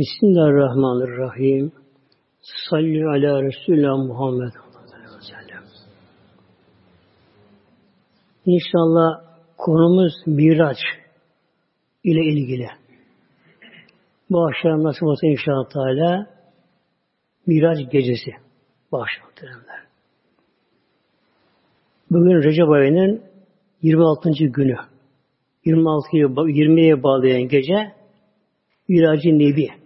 Bismillahirrahmanirrahim. Salli ala Resulullah Muhammed. İnşallah konumuz Miraç ile ilgili. Bu akşam nasıl olsa inşallah Teala Miraç gecesi. Bu akşam. Bugün Recep ayının 26. günü. 26'yı 20'ye bağlayan gece Miraç-ı Nebi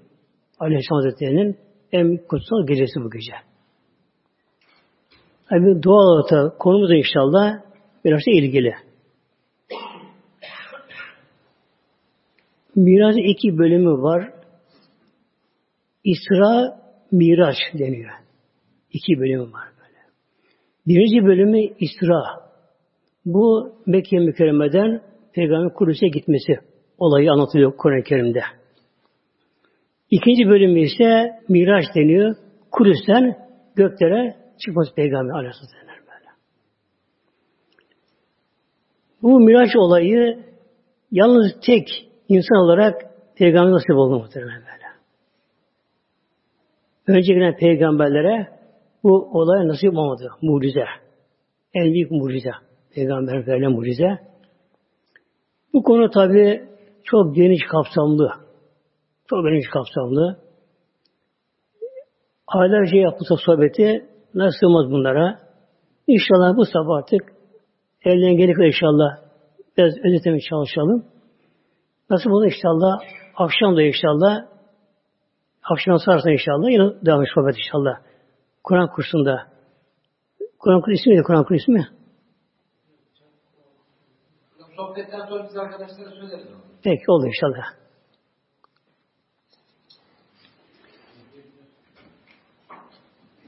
Aleyhisselam Hazretleri'nin en kutsal gecesi bu gece. Yani doğal olarak konumuz inşallah biraz da ilgili. Miraç iki bölümü var. İsra, Miraç deniyor. İki bölümü var böyle. Birinci bölümü İsra. Bu Mekke mükerremeden Peygamber Kudüs'e gitmesi olayı anlatılıyor Kur'an-ı Kerim'de. İkinci bölümü ise Miraç deniyor. Kudüs'ten göklere çıkması Peygamber Aleyhisselam böyle. Bu Miraç olayı yalnız tek insan olarak Peygamber nasip oldu muhtemelen böyle. Önce gelen peygamberlere bu olay nasip olmadı. Mucize. En büyük mucize. Peygamber verilen mucize. Bu konu tabi çok geniş kapsamlı. Çok geniş kapsamlı. Aylarca yapılsa sohbeti nasıl sığmaz bunlara. İnşallah bu sabah artık elinden gelip inşallah biraz özetlemeye çalışalım. Nasıl olur inşallah akşam da inşallah akşam sarsa inşallah yine devam sohbet inşallah. Kur'an kursunda. Kur'an kursu ismi Kur'an kursu ismi? Sohbetten sonra biz arkadaşlara söyleriz. Peki oldu inşallah.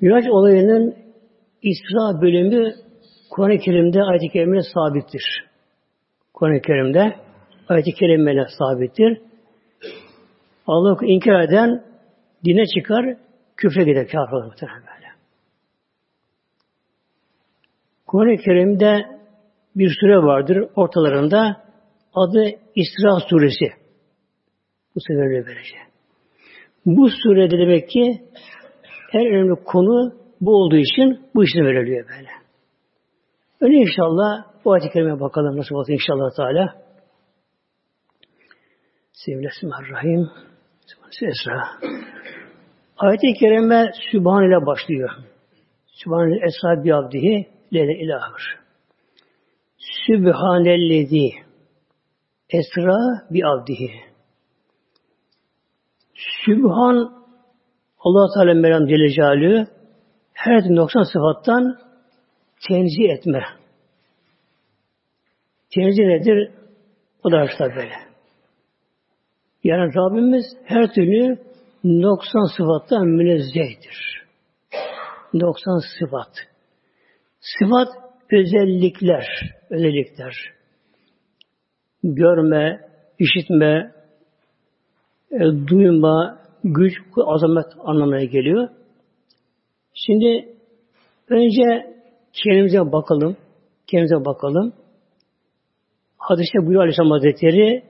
Miraç olayının İsra bölümü Kur'an-ı Kerim'de ayet-i kerimede sabittir. Kur'an-ı Kerim'de ayet-i kerimeyle sabittir. Allah'ı inkar eden dine çıkar, küfre gider, kafir olur böyle. Kur'an-ı Kerim'de bir sure vardır ortalarında adı İsra suresi. Bu sebeple böylece. Bu surede demek ki en önemli konu bu olduğu için bu işine veriliyor böyle. Öyle inşallah bu ayet-i kerimeye bakalım nasıl olsa inşallah Teala. Bismillahirrahmanirrahim. Esra. Ayet-i kerime Sübhan ile başlıyor. Sübhan ile Esra bi abdihi lele ilahır. Sübhanellezi Esra bi abdihi. Sübhan Allah Teala Meryem Celle her 90 sıfattan tenzih etme. Tenzih nedir? O da işte böyle. Yani Rabbimiz her türlü 90 sıfattan münezzehtir. 90 sıfat. Sıfat özellikler, özellikler. Görme, işitme, e, duyma, güç, azamet anlamına geliyor. Şimdi önce kendimize bakalım. Kendimize bakalım. Hadiste buyuruyor Aleyhisselam Hazretleri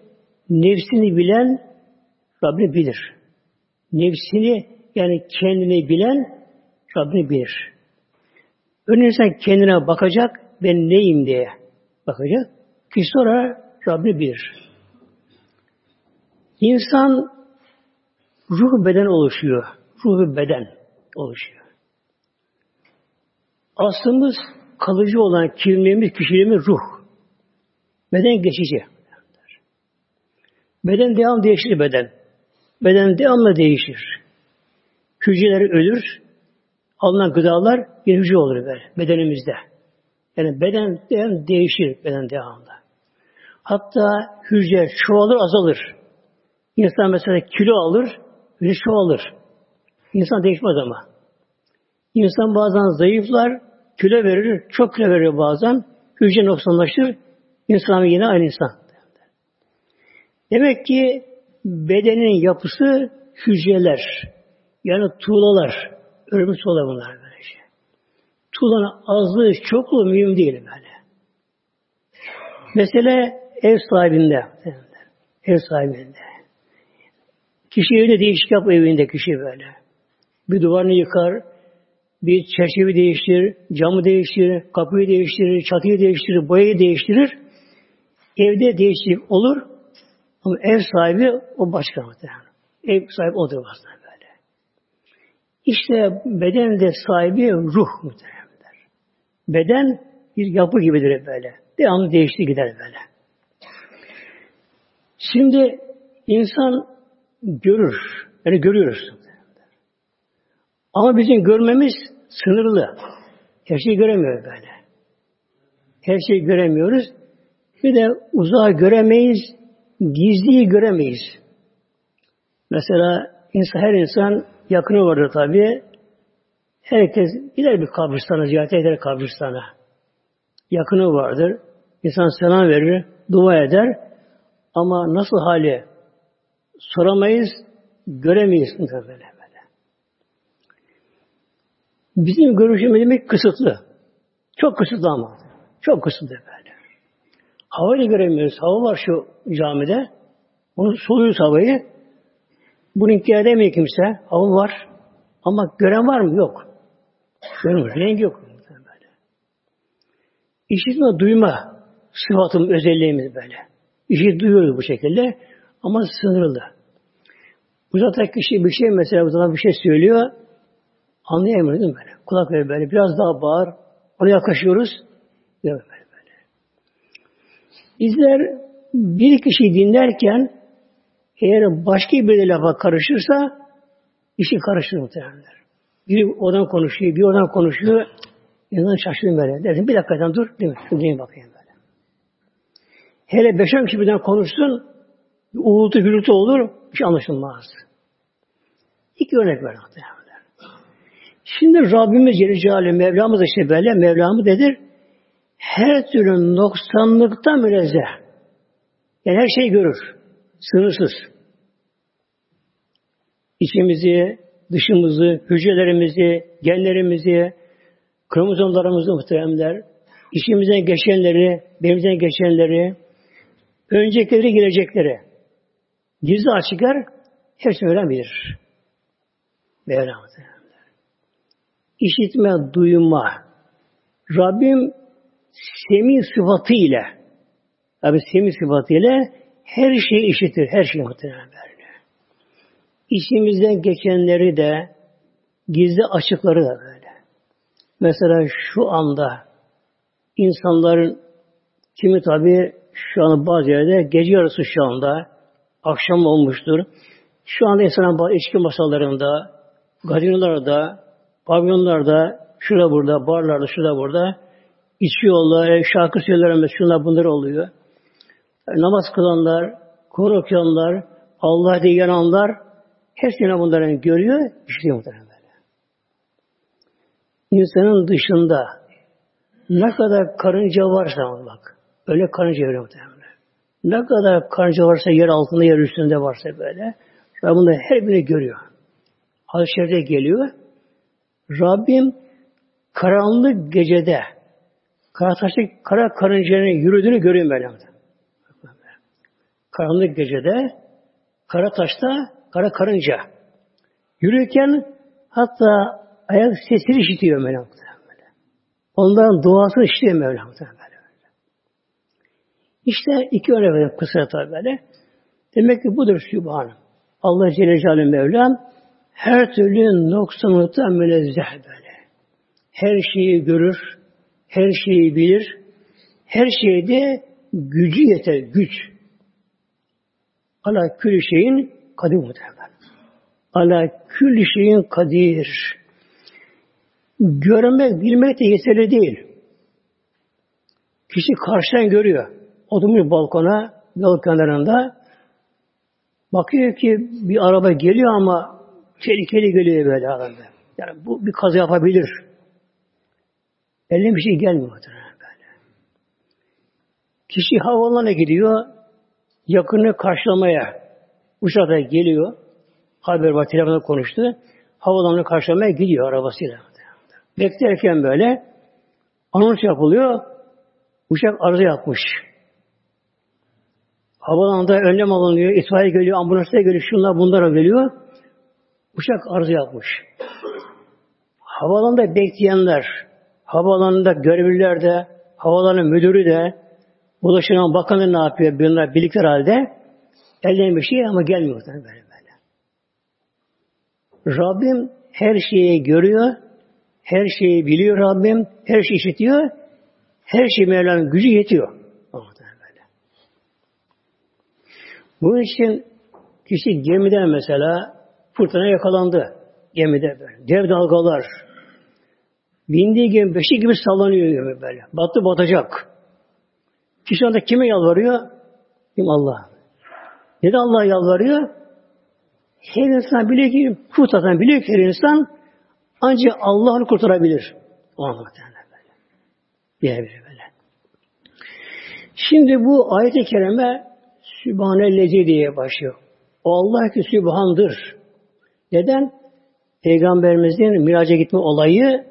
nefsini bilen Rabbini bilir. Nefsini yani kendini bilen Rabbini bilir. Önce insan kendine bakacak, ben neyim diye bakacak. Ki sonra Rabbini bilir. İnsan ruh beden oluşuyor. Ruh beden oluşuyor. Aslımız kalıcı olan kimliğimiz, kişiliğimiz ruh. Beden geçici. Beden devam değişir beden. Beden devamlı değişir. Hücreler ölür. Alınan gıdalar yine hücre olur böyle bedenimizde. Yani beden devam değişir beden devamlı. Hatta hücre çoğalır azalır. İnsan mesela kilo alır, hücre çoğalır. İnsan değişmez ama. İnsan bazen zayıflar, kilo verir, çok kilo verir bazen. Hücre noksanlaşır. İnsan yine aynı insan. Demek ki bedenin yapısı hücreler. Yani tuğlalar. Örmüş tuğla bunlar böylece. Tuğlanın azlığı, çokluğu mühim değil böyle. Mesele ev sahibinde. Ev sahibinde. Kişi evinde değişik yap evinde kişi böyle. Bir duvarını yıkar, bir çerçeveyi değiştirir, camı değiştirir, kapıyı değiştirir, çatıyı değiştirir, boyayı değiştirir. Evde değişiklik olur ama ev sahibi o başka muhtemelen. Ev sahibi odur aslında böyle. İşte beden de sahibi ruh muhtemelen. Beden bir yapı gibidir böyle. Devamlı değişti gider böyle. Şimdi insan görür. Yani görüyoruz. Ama bizim görmemiz sınırlı. Her şeyi göremiyoruz böyle. Her şeyi göremiyoruz. Bir de uzağı göremeyiz, gizliyi göremeyiz. Mesela insan, her insan yakını vardır tabi. Herkes gider bir kabristana, ziyaret eder kabristana. Yakını vardır. İnsan selam verir, dua eder. Ama nasıl hali soramayız, göremeyiz böyle böyle. Bizim görüşümüz demek kısıtlı. Çok kısıtlı ama. Çok kısıtlı böyle. Havayı göremiyoruz. Hava var şu camide. Onu soluyoruz havayı. Bunu inkar edemiyor kimse. Hava var. Ama gören var mı? Yok. Görmüyor. Rengi yok. Böyle. İşitme, duyma sıfatım, özelliğimiz böyle. İşi duyuyoruz bu şekilde ama sınırlı. Uzakta kişi bir şey mesela uzakta bir şey söylüyor anlayamıyoruz değil mi böyle? Kulak böyle, böyle biraz daha bağır. Ona yaklaşıyoruz. Böyle böyle. Bizler bir kişi dinlerken eğer başka bir lafa karışırsa işi karışır muhtemelen. Biri oradan konuşuyor, bir oradan konuşuyor. İnsan şaşırıyor böyle. Dersin bir dakikadan dur, değil mi? Şu bakayım böyle. Hele beş on kişi birden konuşsun, uğultu gürültü olur, bir şey anlaşılmaz. İki örnek ver Şimdi Rabbimiz Celle Celaluhu Mevlamız işte böyle Mevlamız nedir? Her türlü noksanlıktan münezzeh. Yani her şeyi görür. Sınırsız. İçimizi, dışımızı, hücrelerimizi, genlerimizi, kromozomlarımızı muhteremler, işimizden geçenleri, benimizden geçenleri, öncekileri, gelecekleri, gizli açıklar hepsini öğren bilir. Mevlam işitme, duyma. Rabbim semi sıfatı ile Rabbim semi sıfatı ile her şeyi işitir. Her şeyi muhtemelen böyle. İçimizden geçenleri de gizli açıkları da böyle. Mesela şu anda insanların kimi tabi şu anda bazı yerde gece yarısı şu anda akşam olmuştur. Şu anda insanın bazı içki masalarında, gazinolarda, pavyonlarda, şurada burada, barlarda, şurada burada içiyorlar, şarkı söylerler, şunlar bunlar oluyor. Namaz kılanlar, Kur'an okuyanlar, Allah diye yananlar hepsini bunların görüyor, işliyor muhtemelen böyle. İnsanın dışında ne kadar karınca varsa bak, öyle karınca öyle muhtemelen. Ne kadar karınca varsa yer altında, yer üstünde varsa böyle, Rabbim her birini görüyor. Hadis-i geliyor. Rabbim karanlık gecede kara taşta kara karıncanın yürüdüğünü görüyorum böyle. Karanlık gecede kara taşta kara karınca yürürken hatta ayak sesini işitiyor Mevlam. Onların duasını işitiyor Mevlam. İşte iki örnek verelim kısa tabi böyle. Demek ki budur Sübhan. Allah Celle Celaluhu Mevlam her türlü noksanlıktan münezzeh böyle. Her şeyi görür, her şeyi bilir, her şeyde gücü yeter, güç. Ala külü şeyin kadir muhtemelen. Ala külü şeyin kadir. Görmek, bilmek de yeterli değil. Kişi karşıdan görüyor. Oturmuş balkona, yol kenarında. Bakıyor ki bir araba geliyor ama Tehlikeli geliyor böyle adamda. Yani bu bir kaza yapabilir. Eline bir şey gelmiyor böyle. Kişi havalarına gidiyor, yakını karşılamaya uçakta geliyor. Haber var, telefonda konuştu. Havalarını karşılamaya gidiyor arabasıyla. Beklerken böyle anons yapılıyor. Uçak arıza yapmış. Havalanda önlem alınıyor, itfaiye geliyor, ambulanslar geliyor, şunlar bunlara geliyor. Uçak arıza yapmış. Havalanda bekleyenler, havalanında görevliler de, havalanın müdürü de, ulaşılan bakanı ne yapıyor? Bunlar birlikte halde ellerine bir şey ama gelmiyor böyle böyle. Rabbim her şeyi görüyor, her şeyi biliyor Rabbim, her şeyi işitiyor, her şey Mevla'nın gücü yetiyor. Böyle. Bunun için kişi gemiden mesela fırtına yakalandı. Gemide böyle. Dev dalgalar. Bindiği gemi beşi gibi sallanıyor gemi böyle. Battı batacak. Kişi anda kime yalvarıyor? Kim Allah. Neden Allah'a yalvarıyor? Her insan biliyor ki, kurtaran biliyor ki her insan ancak Allah onu kurtarabilir. O anlamda böyle. Diyebilir böyle. Şimdi bu ayet-i kerime Sübhanellezi diye başlıyor. O Allah ki Sübhan'dır. Neden? Peygamberimizin miraca gitme olayı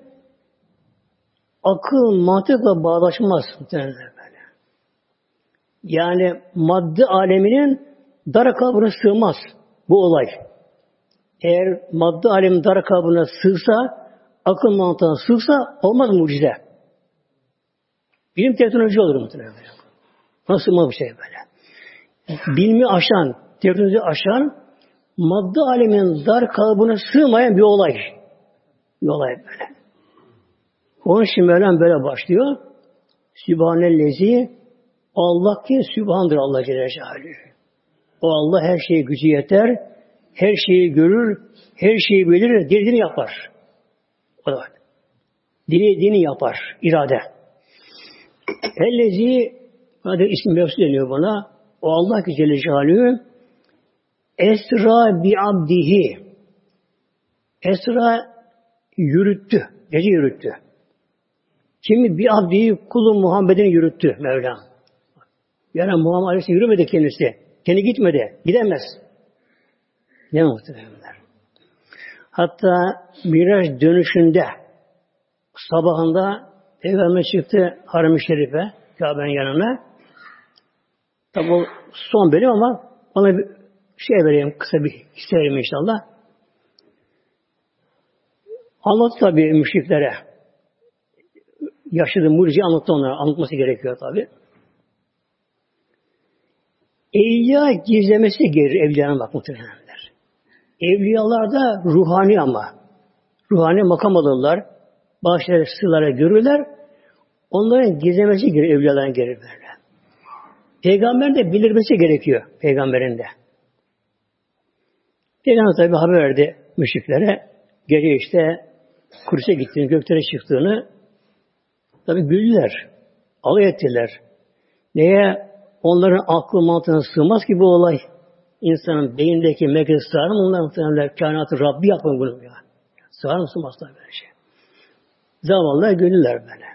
akıl, mantıkla bağdaşmaz. Böyle. Yani madde aleminin dar kabına sığmaz bu olay. Eğer madde alemin dar kabına sığsa, akıl mantığına sığsa olmaz mucize. Bilim teknoloji olur muhtemelen. Nasıl mı bu şey böyle? Bilmi aşan, teknoloji aşan, madde alemin dar kalıbına sığmayan bir olay. Bir olay böyle. Onun için Mevlam böyle başlıyor. Sübhanellezi Allah ki Sübhan'dır Allah Celle Celaluhu. O Allah her şeye gücü yeter, her şeyi görür, her şeyi bilir, dilediğini yapar. O da dilediğini yapar, irade. Ellezi, hadi ismi mevzu deniyor buna. O Allah ki Celle Celaluhu Esra bi abdihi Esra yürüttü. Gece yürüttü. Kimi bir abdiyi kulu Muhammed'in yürüttü Mevlam. Yani Muhammed Aleyhisselam yürümedi kendisi. Kendi gitmedi. Gidemez. Ne muhtemelenler. Hatta Miraç dönüşünde sabahında Peygamber çıktı Haram-ı Şerif'e Kabe'nin yanına. Tabi o son bölüm ama ona bir şey vereyim, kısa bir isterim inşallah. Anlattı tabi müşriklere. Yaşadığı mucize anlattı onlara. Anlatması gerekiyor tabi. Evliya gizlemesi gelir evliyanın bak muhtemelenler. Evliyalarda ruhani ama. Ruhani makam alırlar. Bazı sırlara görürler. Onların gizlemesi gelir evliyaların gelir böyle. Peygamber de bilirmesi gerekiyor peygamberin de. Peygamber tabi haber verdi müşriklere. Gece işte Kudüs'e gittiğini, göklere çıktığını tabi güldüler. Alay ettiler. Neye? Onların aklı mantığına sığmaz ki bu olay. İnsanın beyindeki merkez sığar mı? Onlar muhtemelen kainatı Rabbi yapın bunu ya. Sığar mı sığmaz tabi böyle şey. Zavallılar gönüller böyle.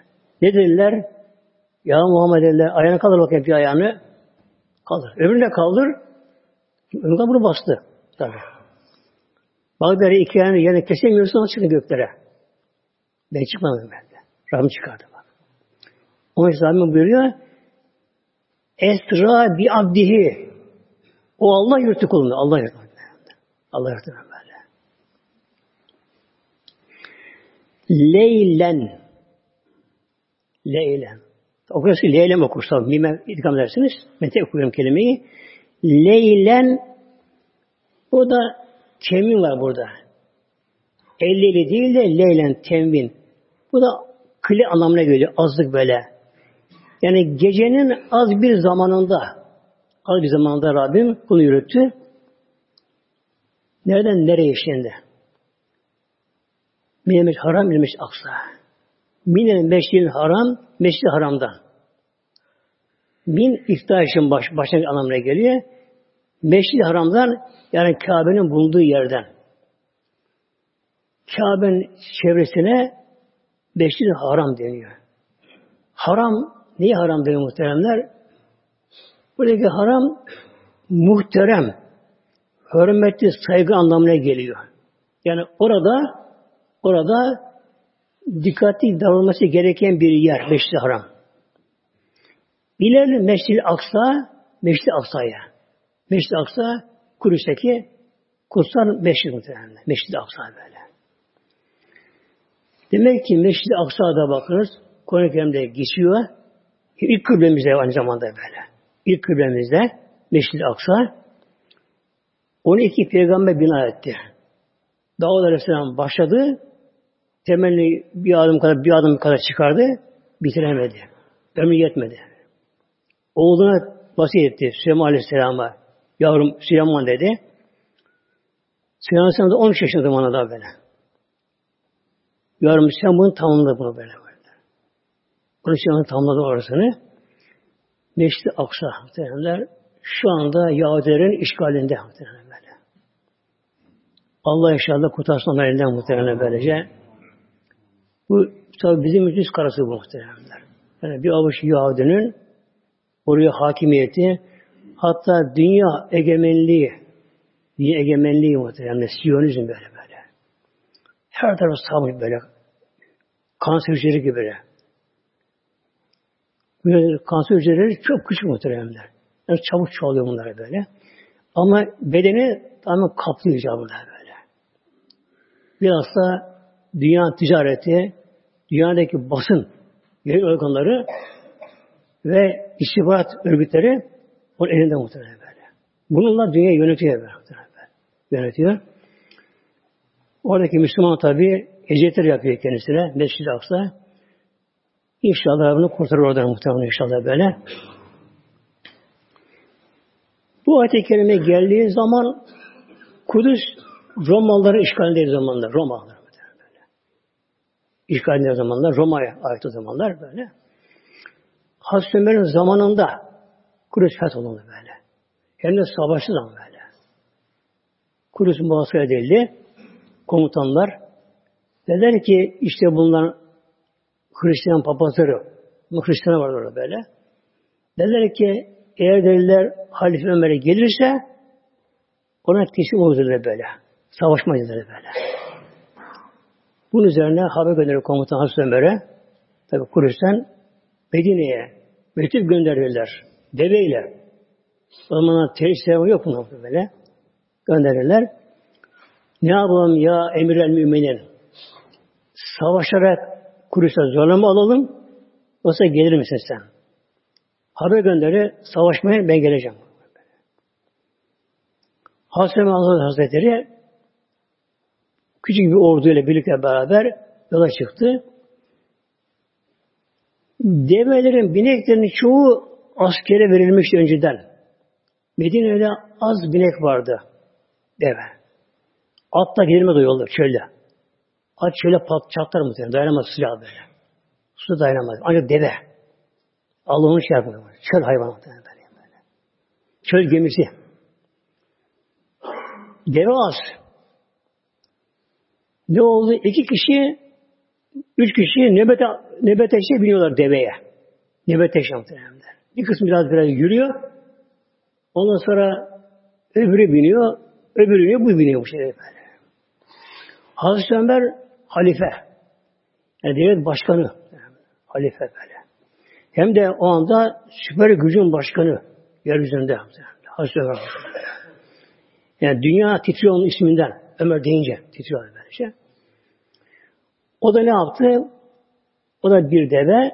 Ne dediler? Ya Muhammed dediler, ayağına kaldır bakayım bir ayağını. Kaldır. Öbürüne kaldır. Öbürüne bunu bastı. Tabi. Bagdari iki ayağını yerine kesemiyorsun, çıktı göklere. Ben çıkmadım ben de. Rabbim çıkardı bak. Onun için Rabbim buyuruyor, Esra bi abdihi. O Allah yürüttü kulunu. Allah yürüttü. Allah yürüttü böyle. Leylen. Leylen. Okursa leylem okursa mime idgam edersiniz. Mete okuyorum kelimeyi. Leylen o da temin var burada. Ellili değil de leylen temin. Bu da kli anlamına geliyor. Azlık böyle. Yani gecenin az bir zamanında az bir zamanında Rabbim bunu yürüttü. Nereden nereye şimdi? Minemiş haram, minemiş aksa. Minen meşrin haram, meşri haramdan. Min iftihar için baş, başlangıç anlamına geliyor. Meşri haramdan yani Kabe'nin bulunduğu yerden. Kabe'nin çevresine meşri haram deniyor. Haram Neyi haram diyor muhteremler? Buradaki haram muhterem, hürmetli, saygı anlamına geliyor. Yani orada orada dikkatli davranması gereken bir yer Meşri Haram. İleride Meşri Aksa Meşri Aksa'ya. Meşri Aksa Kudüs'teki kutsal meşri muhtemelen. Meşri Aksa böyle. Demek ki Meşri Aksa'da bakınız Kur'an-ı Kerim'de geçiyor. İlk kıblemizde aynı zamanda böyle. İlk kıblemizde Meşri Aksa 12 peygamber bina etti. Davud Aleyhisselam başladı. Temelli bir adım kadar bir adım kadar çıkardı. Bitiremedi. Ömrü yetmedi. Oğluna vasiyet etti Süleyman Aleyhisselam'a. Yavrum Süleyman dedi. Süleyman Aleyhisselam da 13 yaşında zamanında daha böyle. Yavrum sen bunu tamamla bunu böyle. böyle. Bunu Süleyman tamamladı orasını. Meşri Aksa muhtemelenler şu anda Yahudilerin işgalinde muhtemelen böyle. Allah inşallah kurtarsın onların elinden muhtemelen böylece. Bu tabi bizim yüz karası bu muhtemelenler. Yani bir avuç Yahudinin oraya hakimiyeti hatta dünya egemenliği dünya egemenliği muhtemelen Siyonizm böyle böyle. Her taraf sabit böyle. Kanser hücreleri gibi böyle. Böyle kanser hücreleri çok küçük muhteremler. Yani çabuk çoğalıyor bunlara böyle. Ama bedeni tamamen kaplıyor bunlar böyle. Biraz da dünya ticareti, dünyadaki basın yayın organları ve istihbarat örgütleri onun elinde muhtemelen böyle. Bununla dünya yönetiyor böyle. Yönetiyor. Oradaki Müslüman tabi eziyetler yapıyor kendisine. Mescid-i Aksa. İnşallah bunu kurtarır oradan muhtemelen inşallah böyle. Bu ayet-i kerime geldiği zaman Kudüs Romalıların işgalindeydi zamanlar. Romalılar böyle. İşgalindeydi zamanlar. Roma'ya ait o zamanlar böyle. Hazreti Ömer'in zamanında Kudüs fetholundu böyle. Hem de savaşlı zaman böyle. Kudüs muhasebe edildi. Komutanlar dediler ki işte bunlar Hristiyan papazları, Hristiyan var orada böyle. Dediler ki eğer dediler Halife Ömer'e gelirse ona teslim olur dediler böyle. Savaşmayız dediler böyle. Bunun üzerine haber gönderir komutan Hazreti Ömer'e. Tabi Kudüs'ten Medine'ye mektup gönderirler. Deveyle. O zamanlar teröristler yok mu böyle. Gönderirler. Ne yapalım ya emir el müminin? Savaşarak Kudüs'e zorlama alalım. Yoksa gelir misin sen? Haber gönderi savaşmaya ben geleceğim. Allah Hazretleri küçük bir orduyla birlikte beraber yola çıktı. Develerin, bineklerin çoğu askere verilmişti önceden. Medine'de az binek vardı. Deve. Atla gidilmedi o yolda, çölde. At çöle pat, çatlar muhtemelen. Dayanamaz sıcağı böyle. Su dayanamaz. Ancak deve. Allah'ın şey yapıyor. Çöl hayvanı böyle. Çöl gemisi. Deve az. Ne oldu? İki kişi, üç kişi nöbete, nöbeteşe biniyorlar deveye. Nöbeteşe muhtemelen. Bir kısmı biraz biraz yürüyor. Ondan sonra öbürü biniyor, öbürü biniyor, bu biniyor bu şey böyle. Hazreti Ömer halife. Yani devlet başkanı. Halife böyle. Hem de o anda süper gücün başkanı yeryüzünde. Hazreti Ömer. Yani dünya titriyor onun isminden. Ömer deyince titriyor böyle şey. O da ne yaptı? O da bir deve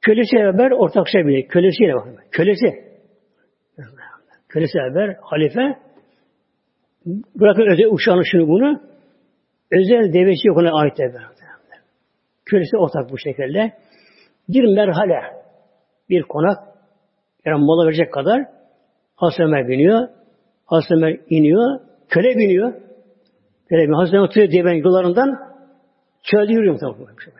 kölesi beraber ortak şey bilir. Kölesiyle bakın. Kölesi. Kölesi beraber halife bırakın özel uçağını şunu bunu özel devesi yok ona ait deve. Kölesi ortak bu şekilde. Bir merhale bir konak yani mola verecek kadar Hasan biniyor. Hasan iniyor. Köle biniyor. Köle biniyor. Hasan Ömer oturuyor diye ben yollarından çölde yürüyor tam böyle.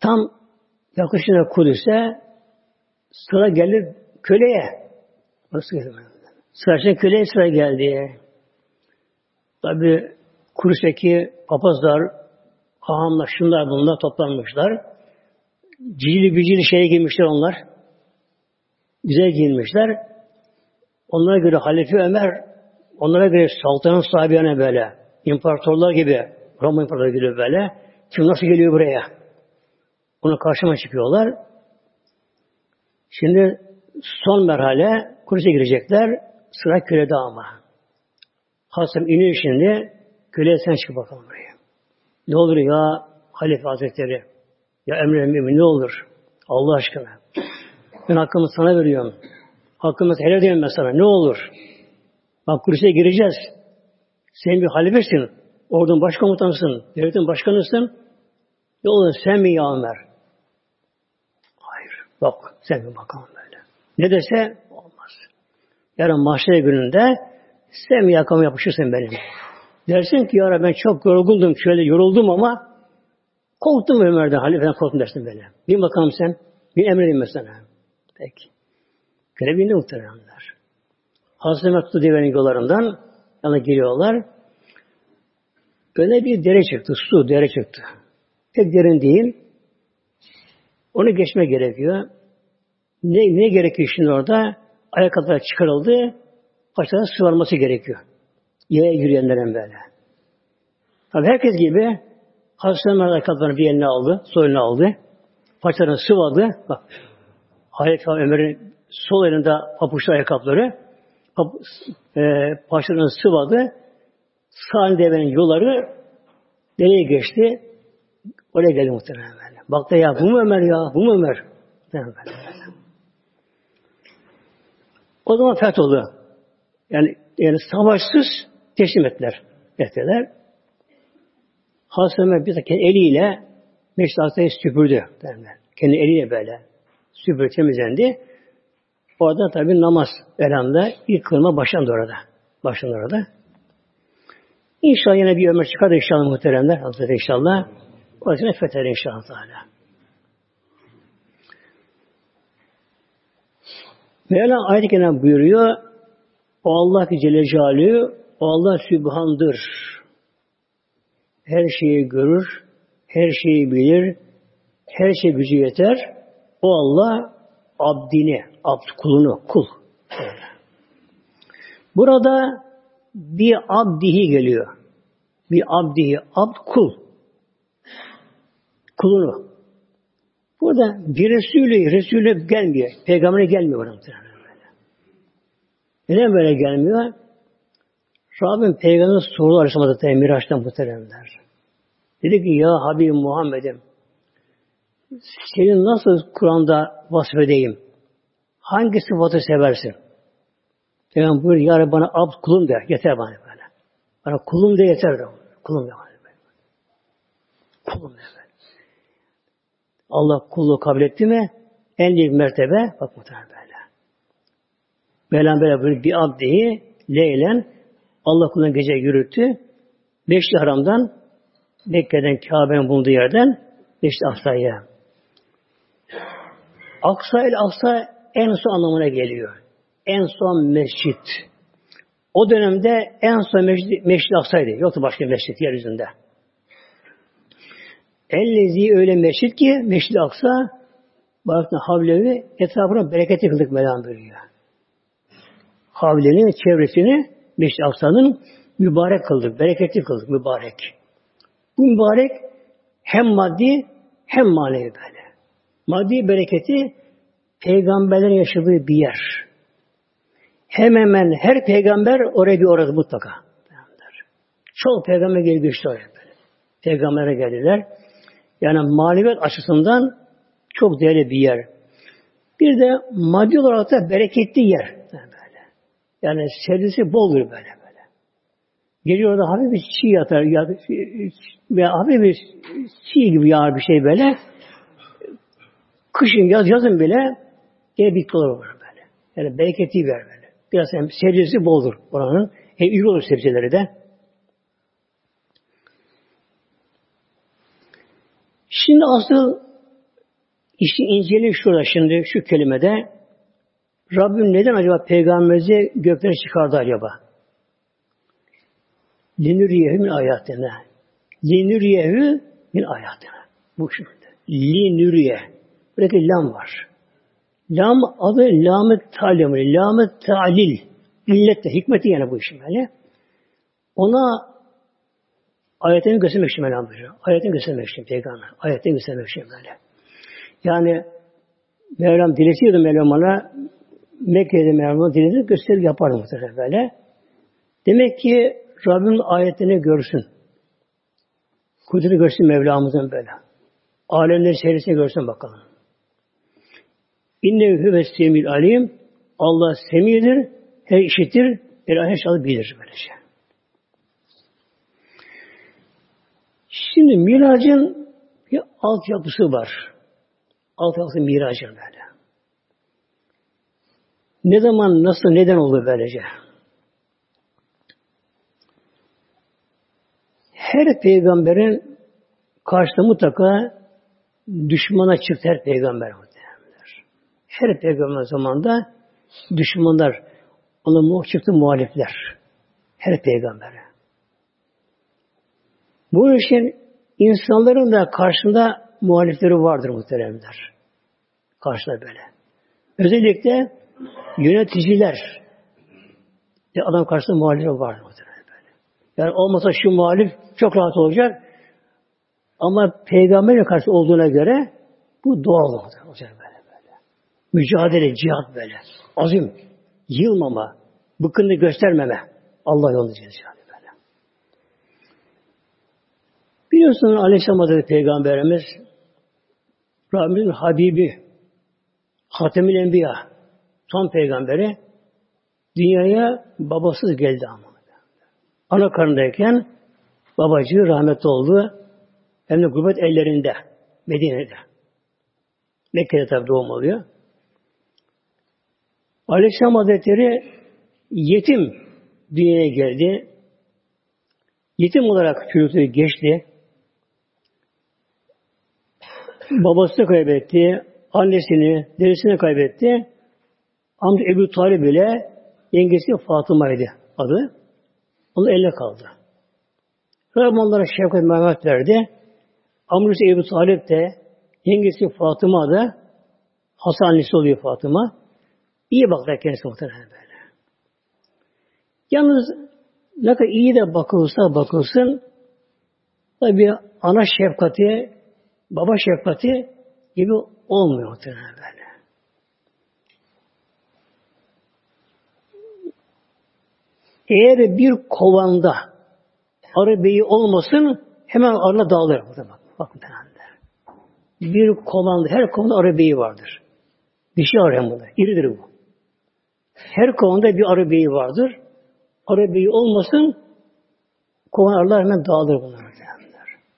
Tam yakışına Kudüs'e sıra gelir köleye. Nasıl gelir? Sıra köleye sıra geldi. Tabi Kudüs'teki papazlar, hahamlar, şunlar bunlar toplanmışlar. Cicili bicili şeye giymişler onlar. Güzel giyinmişler. Onlara göre Halife Ömer, onlara göre saltanat sahibine böyle, imparatorlar gibi, Roma imparatorları gibi böyle, kim nasıl geliyor buraya? Ona karşıma çıkıyorlar. Şimdi son merhale kulise girecekler. Sıra kölede ama. Hasım iniyor şimdi. Köle sen çık bakalım buraya. Ne olur ya Halife Hazretleri. Ya emre mümin ne olur. Allah aşkına. Ben hakkımı sana veriyorum. Hakkımı helal edeyim ben sana. Ne olur. Bak kulise gireceğiz. Sen bir halifesin. Ordunun başkomutanısın. Devletin başkanısın. Ne olur sen mi ya Ömer? Hayır. Bak sen mi bakalım böyle. Ne dese olmaz. Yarın mahşer gününde sen mi yakama yapışırsın benim. Dersin ki ya ben çok yoruldum, şöyle yoruldum ama korktum Ömer'den, halifeden korktum dersin böyle. Bir bakalım sen, bir emredeyim mesela. Peki. Görevinde muhtemelenler. Hazreti Mektubu Deve'nin yollarından yana geliyorlar. Öne bir dere çıktı, su dere çıktı. Pek derin değil. Onu geçme gerekiyor. Ne, ne gerekiyor şimdi orada? Ayakkabılar çıkarıldı. Paçaların sıvarması gerekiyor. Yaya yürüyenlerin böyle. Tabi herkes gibi Hazreti ayakkabılarını bir eline aldı, sol eline aldı. Paçalarını sıvadı. Bak, Hazreti Ömer'in sol elinde papuçlu ayakkabıları e, paçalarını sıvadı. Sağ devenin yolları nereye geçti? Oraya geldi muhtemelen böyle. Baktı ya bu mu Ömer ya? Bu mu Ömer? O zaman feth oldu. Yani, yani savaşsız teslim ettiler. Ettiler. Hazreti Ömer bir kendi eliyle Aksa'yı süpürdü. Derler. Kendi eliyle böyle süpürdü, temizlendi. Orada tabi namaz elhamda ilk kılma başlandı orada. Başlandı orada. İnşallah yine bir ömür çıkar inşallah muhteremler. Hazreti inşallah. O yüzden fetheder inşallah. Teala. Mevla ayet-i kerim buyuruyor. O Allah ki Celle Celaluhu, o Allah Sübhan'dır. Her şeyi görür, her şeyi bilir, her şey gücü yeter. O Allah abdini, abd kulunu, kul. Burada bir abdihi geliyor. Bir abdihi, abd kul. Kulunu. Burada bir Resulü, Resulü gelmiyor. Peygamber'e gelmiyor burada. Neden böyle gelmiyor? Rabbim Peygamber'e sorular arasında Miraç'tan muhteremler. Dedi ki ya Habibim Muhammed'im senin nasıl Kur'an'da vasfedeyim? Hangi sıfatı seversin? Peygamber buyuruyor, ya bana abd kulum de, yeter bana böyle. Bana kulum de yeter de. Kulum de bana böyle. Kulum de. Allah kulluğu kabul etti mi? En büyük mertebe, bak muhtemelen böyle. Mevlam böyle böyle bir abdihi leylen Allah kulunun gece yürüttü. Beşli haramdan Mekke'den Kabe'nin bulunduğu yerden Beşli Aksa'ya. Aksa el Aksa en son anlamına geliyor. En son mescit. O dönemde en son mescid, mescid Aksa'ydı. Yoktu başka mescid yeryüzünde. Ellezi öyle mescid ki Meşrid Aksa baktın havlevi etrafına bereketi kıldık Mevlam buyuruyor. Havlenin çevresini Meşrid Aksa'nın mübarek kıldık, bereketli kıldık, mübarek. Bu mübarek hem maddi hem manevi böyle. Maddi bereketi peygamberlerin yaşadığı bir yer. Hemen hemen her peygamber oraya bir orada mutlaka. Çok peygamber gelip geçti oraya. Peygamber'e geldiler. Yani maneviyat açısından çok değerli bir yer. Bir de maddi olarak da bereketli yer. Böyle. Yani servisi boldur böyle böyle. Geliyor orada hafif bir çiğ yatar. Ya, hafif bir çiğ gibi yağar bir şey böyle. Kışın, yaz, yazın bile gene bitki olur böyle. Yani bereketli bir yer böyle. Biraz hem sebzesi boldur oranın. Hem iyi olur sebzeleri de. Şimdi asıl işi inceliyor şurada şimdi şu kelimede. Rabbim neden acaba peygamberimizi göklere çıkardı acaba? Linuriyehu min ayatına. Linuriyehu min ayatına. Bu şimdi. Linuriye. Buradaki lam var. Lam adı lam-ı talim, lam-ı talil. İllette, hikmeti yani bu işin böyle. Ona Ayetini göstermek için Mevlam buyuruyor. Ayetini göstermek için peygamber. Ayetini göstermek için böyle. Yani Mevlam dileseydi Mevlam ona Mekke'de Mevlam diledi gösteri yapardı muhtemelen böyle. Demek ki Rabbim ayetini görsün. Kudreti görsün Mevlamızın böyle. Alemleri seyretsin görsün bakalım. İnne hüve semil alim. Allah semidir, her işitir, her her şeyi bilir böylece. Şimdi miracın bir altyapısı var. Altyapısı miracın böyle. Ne zaman, nasıl, neden oldu böylece? Her peygamberin karşısında mutlaka düşmana çıktı her peygamber. Her peygamber zamanında düşmanlar, ona çıktı muhalifler. Her peygambere. Bu için insanların da karşında muhalifleri vardır muhteremler. Karşıda böyle. Özellikle yöneticiler de adam karşısında muhalifleri vardır muhteremler. Yani olmasa şu muhalif çok rahat olacak ama peygamberin karşı olduğuna göre bu doğal olacak böyle. Mücadele, cihat böyle. Azim, yılmama, bıkkınlığı göstermeme. Allah yolunda cihat böyle. Biliyorsunuz Aleyhisselam Hazretleri Peygamberimiz Rabbimizin Habibi Hatemül Enbiya son peygamberi dünyaya babasız geldi ama. Ana karnındayken babacığı rahmetli oldu. Hem de gurbet ellerinde. Medine'de. Mekke'de tabi doğum oluyor. Aleyhisselam Hazretleri yetim dünyaya geldi. Yetim olarak çocukluğu geçti. Babasını kaybetti. Annesini, dedesini kaybetti. Amca Ebu Talib ile yengesi Fatıma'ydı adı. Onun eline kaldı. Rabbim onlara şefkat merhamet verdi. Amcası Ebu Talip de yengesi Fatıma da Hasan annesi oluyor Fatıma. İyi baktılar kendisi muhtemelen böyle. Yalnız ne kadar iyi de bakılsa bakılsın tabi ana şefkati, baba şefkati gibi olmuyor muhtemelen böyle. Eğer bir kovanda arı beyi olmasın hemen arına dağılır. Bak, bakın Bir kovanda, her kovanda arı beyi vardır. Dişi arı hem bunlar. İridir bu. Her kovanda bir arı beyi vardır. Arı beyi olmasın kovan arılar hemen dağılır bunlar.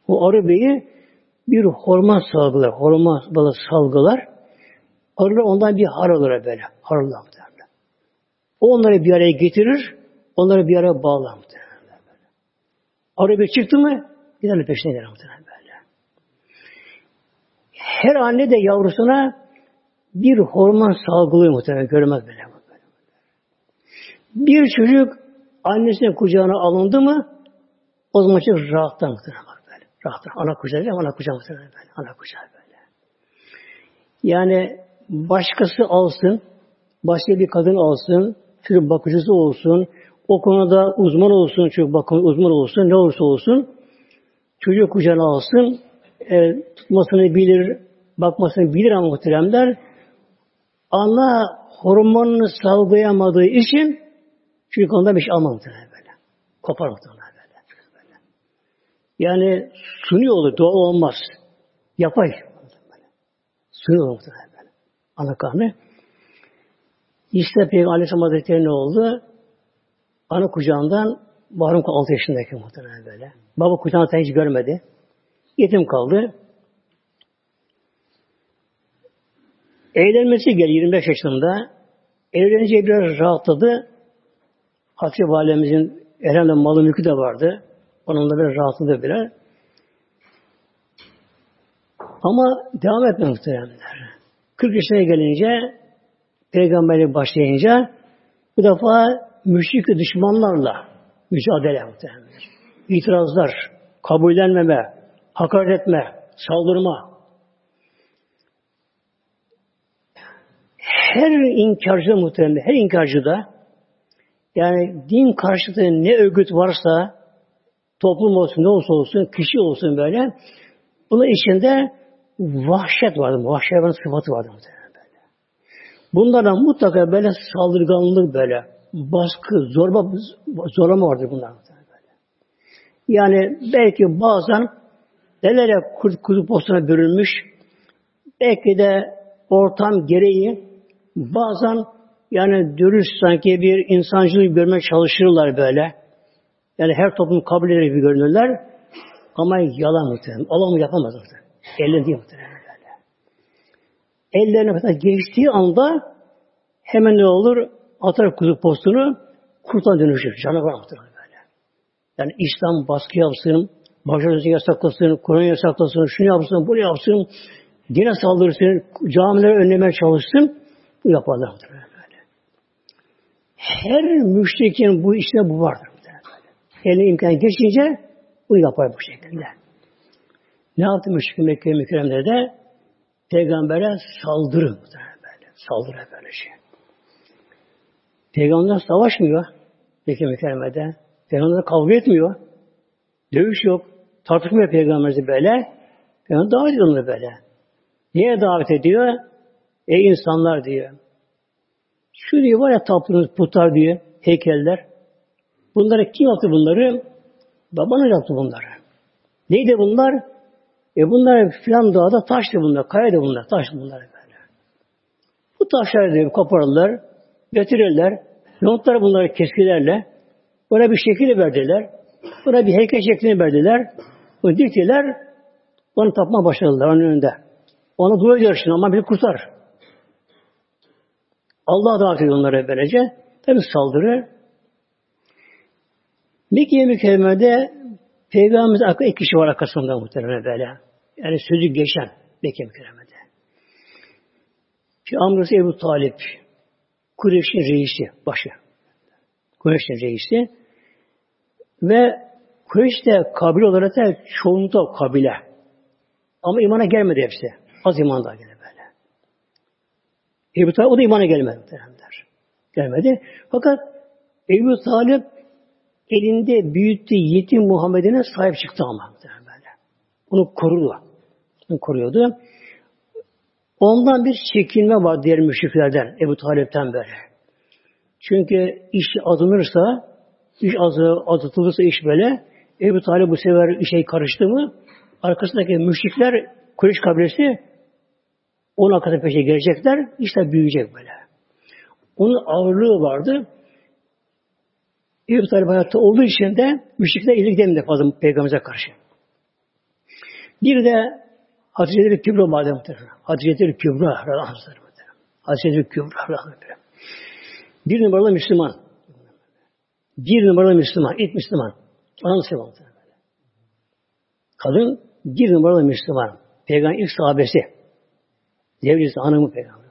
Bu arı beyi bir hormon salgılar, hormon balı salgılar. Arılar ondan bir har olur böyle. Harlar muhtemelen. O onları bir araya getirir, onları bir araya bağlar muhtemelen. Arı bir çıktı mı, gider peşine gider muhtemelen. Her anne de yavrusuna bir hormon salgılıyor muhtemelen, görmez böyle. Bir çocuk annesinin kucağına alındı mı, o zaman çok rahattan bak böyle. Rahattan. Ana kucağı ana kucağı böyle. Ana kucağı böyle. Yani başkası alsın, başka bir kadın alsın, çocuk bakıcısı olsun, o konuda uzman olsun, çocuk bakım uzman olsun, ne olursa olsun, çocuğu kucağına alsın, e, tutmasını bilir, bakmasını bilir ama muhteremler, ana hormonunu salgılayamadığı için çocuk ondan bir şey almaz muhtemelen böyle. Kopar muhtemelen böyle. böyle. Yani suni olur, doğal olmaz. Yapay. Suni olur muhtemelen böyle. Ana karnı. İşte Peygamber Aleyhisselam Hazretleri ne oldu? Ana kucağından Bahrum 6 yaşındayken muhtemelen böyle. Baba kucağında hiç görmedi. Yetim kaldı. Evlenmesi geldi 25 yaşında. Evlenince biraz rahatladı. Hatice Validemizin herhalde malı mülkü de vardı. Onun da biraz rahatladı biraz. Ama devam etme muhteremler. 40 yaşına gelince peygamberlik başlayınca bu defa müşrik düşmanlarla mücadele muhtemelen. İtirazlar, kabullenmeme, hakaret etme, saldırma. Her inkarcı muhtemelen, her inkarcı da yani din karşıtı ne örgüt varsa toplum olsun, ne olsa olsun, kişi olsun böyle bunun içinde vahşet vardı. Vahşet sıfatı vardı böyle. Bunlara mutlaka böyle saldırganlık böyle, baskı, zorba, zorlama vardır bunlar. Böyle. Yani belki bazen nelere kurt kuzu postuna bürünmüş, belki de ortam gereği bazen yani dürüst sanki bir insancılık görmeye çalışırlar böyle. Yani her toplum kabul eder gibi görünürler. Ama yalan muhtemelen. Allah mı yapamaz muhtemelen. Ellerinde değil muhtemelen böyle. Ellerine mesela geçtiği anda hemen ne olur? Atar kuzu postunu kurtan dönüşür. Canavar muhtemelen böyle. Yani İslam baskı yapsın, başarısı yasaklasın, Kur'an yasaklasın, şunu yapsın, bunu yapsın, dine saldırsın, camileri önlemeye çalışsın, bu yaparlar muhtemelen. Her müşrikin bu işte bu vardır. Eline imkan geçince bunu yapar bu şekilde. Ne yaptı müşrik Mekke mükerremlerde? Peygamber'e saldırı böyle. Saldırı böyle şey. Peygamber savaşmıyor Mekke mükerremede. Peygamber kavga etmiyor. Dövüş yok. Tartışmıyor Peygamber'i böyle. Peygamber davet ediyor böyle. Niye davet ediyor? Ey insanlar diyor. Şu var ya taptığınız putlar diyor. Heykeller. Bunları kim yaptı bunları? Babanız yaptı bunları. Neydi bunlar? E bunlar filan dağda taştı bunlar. Kayaydı bunlar. Taştı bunlar böyle. Bu taşları diyor koparırlar. Getirirler. Yontlar bunları keskilerle. Buna bir şekil verdiler. Buna bir heykel şeklini verdiler. Bunu diktiler. Onu tapma başladılar onun önünde. Ona dua şimdi ama bir kurtar. Allah davet ediyor onlara böylece. Tabi saldırı. Mekke mükerremede Peygamberimiz aklı iki kişi var arkasında muhtemelen böyle. Yani sözü geçen Mekke mükerremede. Ki amcası Ebu Talip Kureyş'in reisi, başı. Kureyş'in reisi. Ve Kureyş de kabile olarak da çoğunlukta kabile. Ama imana gelmedi hepsi. Az iman geldi böyle. Ebu Talip o da imana gelmedi. Derler. Gelmedi. Fakat Ebu Talip elinde büyüttüğü yetim Muhammed'ine sahip çıktı ama. Böyle. Onu korudu. Onu koruyordu. Ondan bir çekinme var diğer müşriklerden, Ebu Talip'ten böyle. Çünkü iş azınırsa, iş azı, azıtılırsa iş böyle, Ebu Talip bu sefer işe karıştı mı, arkasındaki müşrikler, Kureyş kabilesi onun arkasına peşe gelecekler, işte büyüyecek böyle. Onun ağırlığı vardı. Ebu Talib hayatta olduğu için de müşrikler iyilik demedi fazla peygamberimize karşı. Bir de Hatice-i Kübra madem. Hatice-i Kübra Hazretleri Hatice-i Kübra Hazretleri. Bir numaralı Müslüman. Bir numaralı Müslüman. ilk Müslüman. Anam sevabı. Kadın bir numaralı Müslüman. Peygamber ilk sahabesi. Devrisi hanımı peygamber.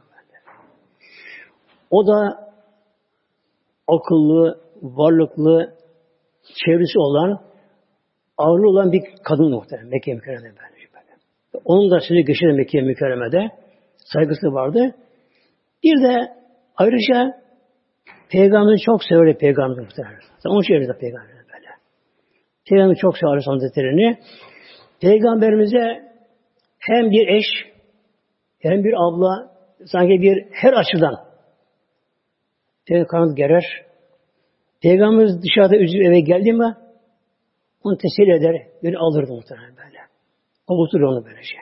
O da akıllı, varlıklı, çevresi olan, ağırlı olan bir kadın muhtemelen Mekke mükerremede böyle. Onun da sözü geçiyor Mekke mükerremede. Saygısı vardı. Bir de ayrıca Peygamber'i çok sever Peygamber muhtemelen. Onun de Peygamber böyle. Peygamber çok sever Hazretleri'ni. Peygamberimize hem bir eş, hem bir abla, sanki bir her açıdan Peygamber kanat gerer. Peygamberimiz dışarıda üzüp eve geldi mi onu teselli eder, beni alırdı muhtemelen böyle. Avutur onu böylece.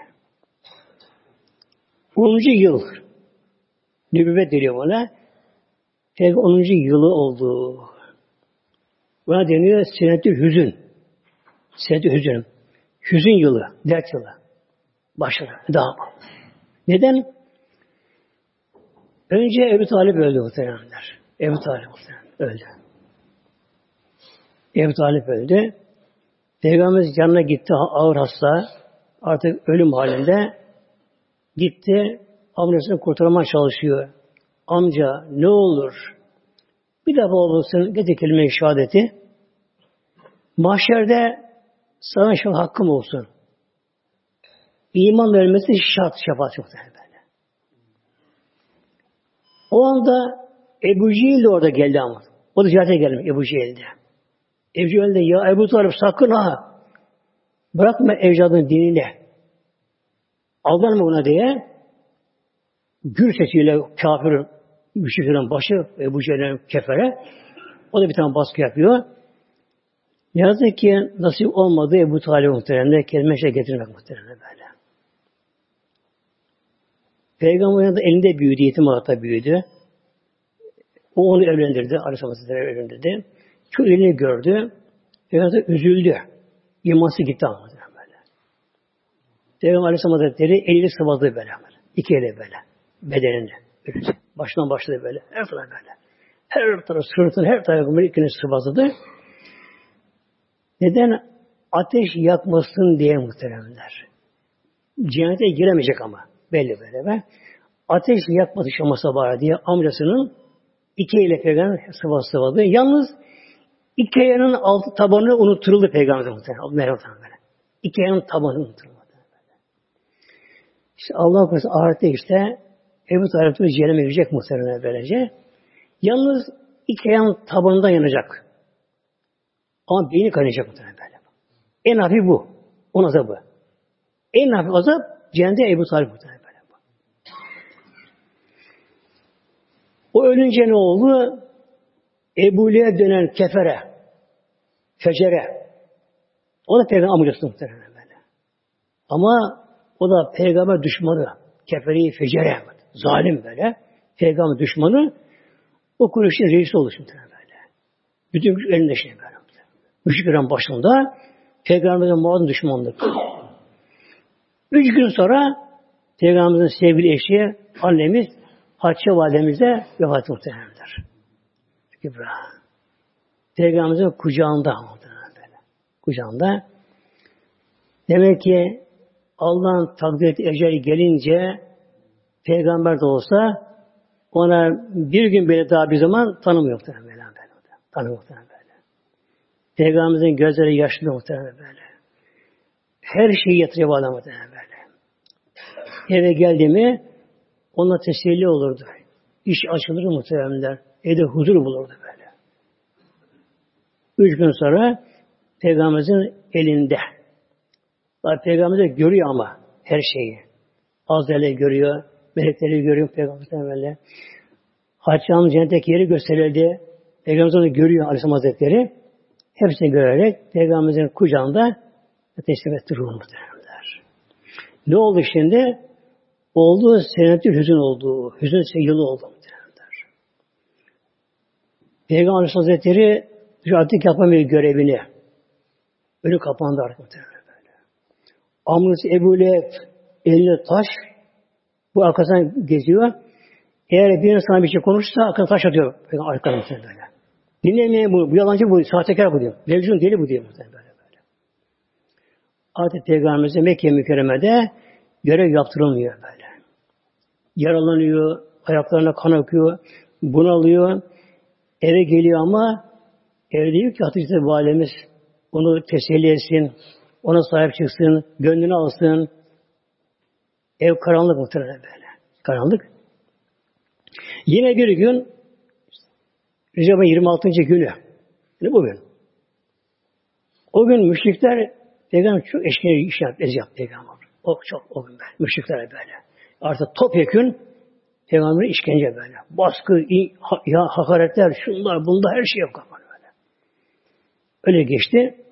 10. yıl nübüvvet deniyor buna. Peygamber 10. yılı oldu. Buna deniyor senetü hüzün. Senetü hüzün. Hüzün yılı, dert yılı. Başladı. Daha Neden? Önce Ebu Talip öldü muhtemelenler. Ebu Talip öldü. Ebu Talip öldü. Peygamberimiz yanına gitti ağır hasta. Artık ölüm halinde. Gitti. Amcasını kurtarmaya çalışıyor. Amca ne olur bir defa olsun getir kelime-i şehadeti. Mahşerde sana şu hakkım olsun. İman vermesi şart şefaat çok böyle. O anda Ebu Cehil de orada geldi ama. O da ziyarete geldi Ebu Cehil de. Ebu Cehil de ya Ebu Talip sakın ha bırakma evladın dinine. Aldanma buna diye gür sesiyle kafir müşriklerin başı Ebu Cehil'in kefere o da bir tane baskı yapıyor. Yazık ki nasip olmadı Ebu Talib muhteremde kelime şey getirmek muhteremde böyle. Peygamberin de elinde büyüdü, yetim olarak büyüdü. O onu evlendirdi, Aleyhisselam evlendirdi. Şu elini gördü. Peygamber üzüldü. İması gitti ama böyle. Peygamber Aleyhisselam Hazretleri eliyle sıvadı böyle. İki eli böyle. Bedenini. Başından başladı böyle. Her tarafı böyle. Her tarafı sırtını, her tarafı ikini sıvazladı. Neden? Ateş yakmasın diye muhteremler. Cennete giremeyecek ama. Belli böyle be. Ateş yakması şaması var diye amcasının iki ile peygamber sıvazı sıvadı. Yalnız iki ayağının altı tabanı unutturuldu peygamber muhtemelen. Böyle. İki ayağının tabanı unutturuldu. İşte Allah korusun ahirette işte Ebu Talib cehenneme girecek muhtemelen böylece. Yalnız iki ayağın tabanında yanacak. Ama beyni kaynayacak muhtemelen böyle. En hafif bu. Onun azabı. En hafif azap cehennemde Ebu Talib muhtemelen böyle. O ölünce ne oldu? Ebu'liye dönen kefere, fecere. O da peygamber amcası muhtemelen böyle. Ama o da peygamber düşmanı. Keferi fecere. Zalim böyle. Peygamber düşmanı. O Kureyş'in reisi oldu şimdi böyle. Bütün güç elinde şey böyle. Müşriklerin başında Peygamberimizin muadın düşmanlık. Üç gün sonra Peygamberimizin sevgili eşi annemiz Hatice validemiz de vefat muhtemelendir. İbrahim. Peygamberimizin kucağında böyle. Kucağında. Demek ki Allah'ın takdir ettiği ecel gelince peygamber de olsa ona bir gün bile daha bir zaman tanımıyor muhtemelen böyle. Tanımıyor muhtemelen böyle. Peygamberimizin gözleri yaşlı muhtemelen böyle. Her şeyi yatırıyor bu adam muhtemelen böyle. Eve geldi mi ona teselli olurdu. İş açılır muhtemelen. Evde huzur bulurdu böyle. Üç gün sonra Peygamberimizin elinde. Peygamberimiz görüyor ama her şeyi. Azrail'i görüyor, melekleri görüyor Peygamberimizden böyle. Hatice cennetteki yeri gösterildi. Peygamberimiz onu görüyor Aleyhisselam Hazretleri. Hepsini görerek Peygamberimizin kucağında teslim etti ruhunu. Ne oldu şimdi? Oldu senetli hüzün oldu. Hüzün yılı oldu muhtemelenler. Peygamber Aleyhisselam Hazretleri artık yapamıyor görevini. Önü kapandı artık. Amrısı Ebu Leheb eline taş bu arkasından geziyor. Eğer bir sana bir şey konuşsa arkasına taş atıyor. Arkadan böyle. Dinlemeyen bu, bu yalancı bu, sahtekar bu diyor. Mevcudun deli bu diyor. Böyle böyle. Artık Peygamberimize Mekke mükerremede görev yaptırılmıyor böyle. Yaralanıyor, ayaklarına kan akıyor, bunalıyor, eve geliyor ama evde diyor ki Hatice validemiz onu teselli etsin, ona sahip çıksın, gönlünü alsın. Ev karanlık muhtemelen böyle. Karanlık. Yine bir gün Recep'in 26. günü. Ne bugün? O gün müşrikler Peygamber çok eşkine iş yaptı, yaptı Peygamber. O çok o gün böyle. Müşrikler böyle. Artık topyekün Peygamber'in işkence böyle. Baskı, ya, hakaretler, şunlar, bunda her şey yok böyle. Öyle geçti.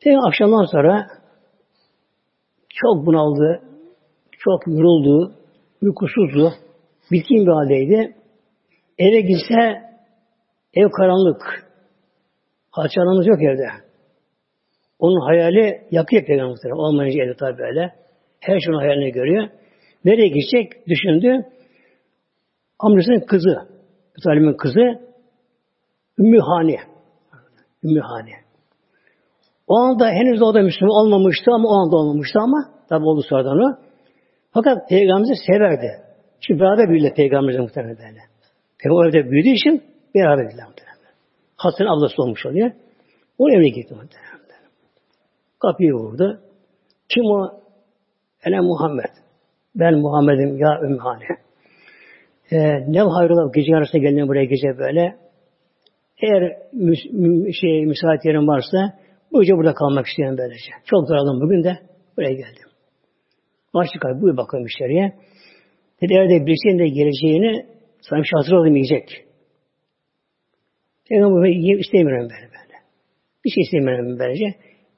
Peygamber akşamdan sonra çok bunaldı, çok yoruldu, uykusuzdu, bitkin bir haldeydi. Eve gitse ev karanlık. Haçanımız yok evde. Onun hayali yakıyor peygamber. Olmayınca evde tabi böyle. Her şeyin hayalini görüyor. Nereye gidecek? Düşündü. Amcasının kızı. Talib'in kızı Ümmü Hani. Ümmü Hani. O anda henüz o da Müslüman olmamıştı ama o anda olmamıştı ama tabi oldu sonradan o. Fakat Peygamberimizi severdi. Şimdi beraber büyüdüler Peygamberimizle muhtemelen böyle. Peygamber evde büyüdüğü için beraber büyüdüler muhtemelen. Hasan ablası olmuş oluyor. O evine gitti muhtemelen. Kapıyı vurdu. Kim o? Ene Muhammed. Ben Muhammed'im ya Ümmühane. Ee, ne hayrola gece arasında geldin buraya gece böyle. Eğer şey, müsait yerin varsa bu gece burada kalmak isteyen böylece. Çok daraldım bugün de buraya geldim. Başlık abi buyur bakalım içeriye. Dedi eğer de birisinin de geleceğini sana bir şey hazır olamayacak. Peygamber yiyip istemiyorum böyle böyle. Bir şey istemiyorum böylece.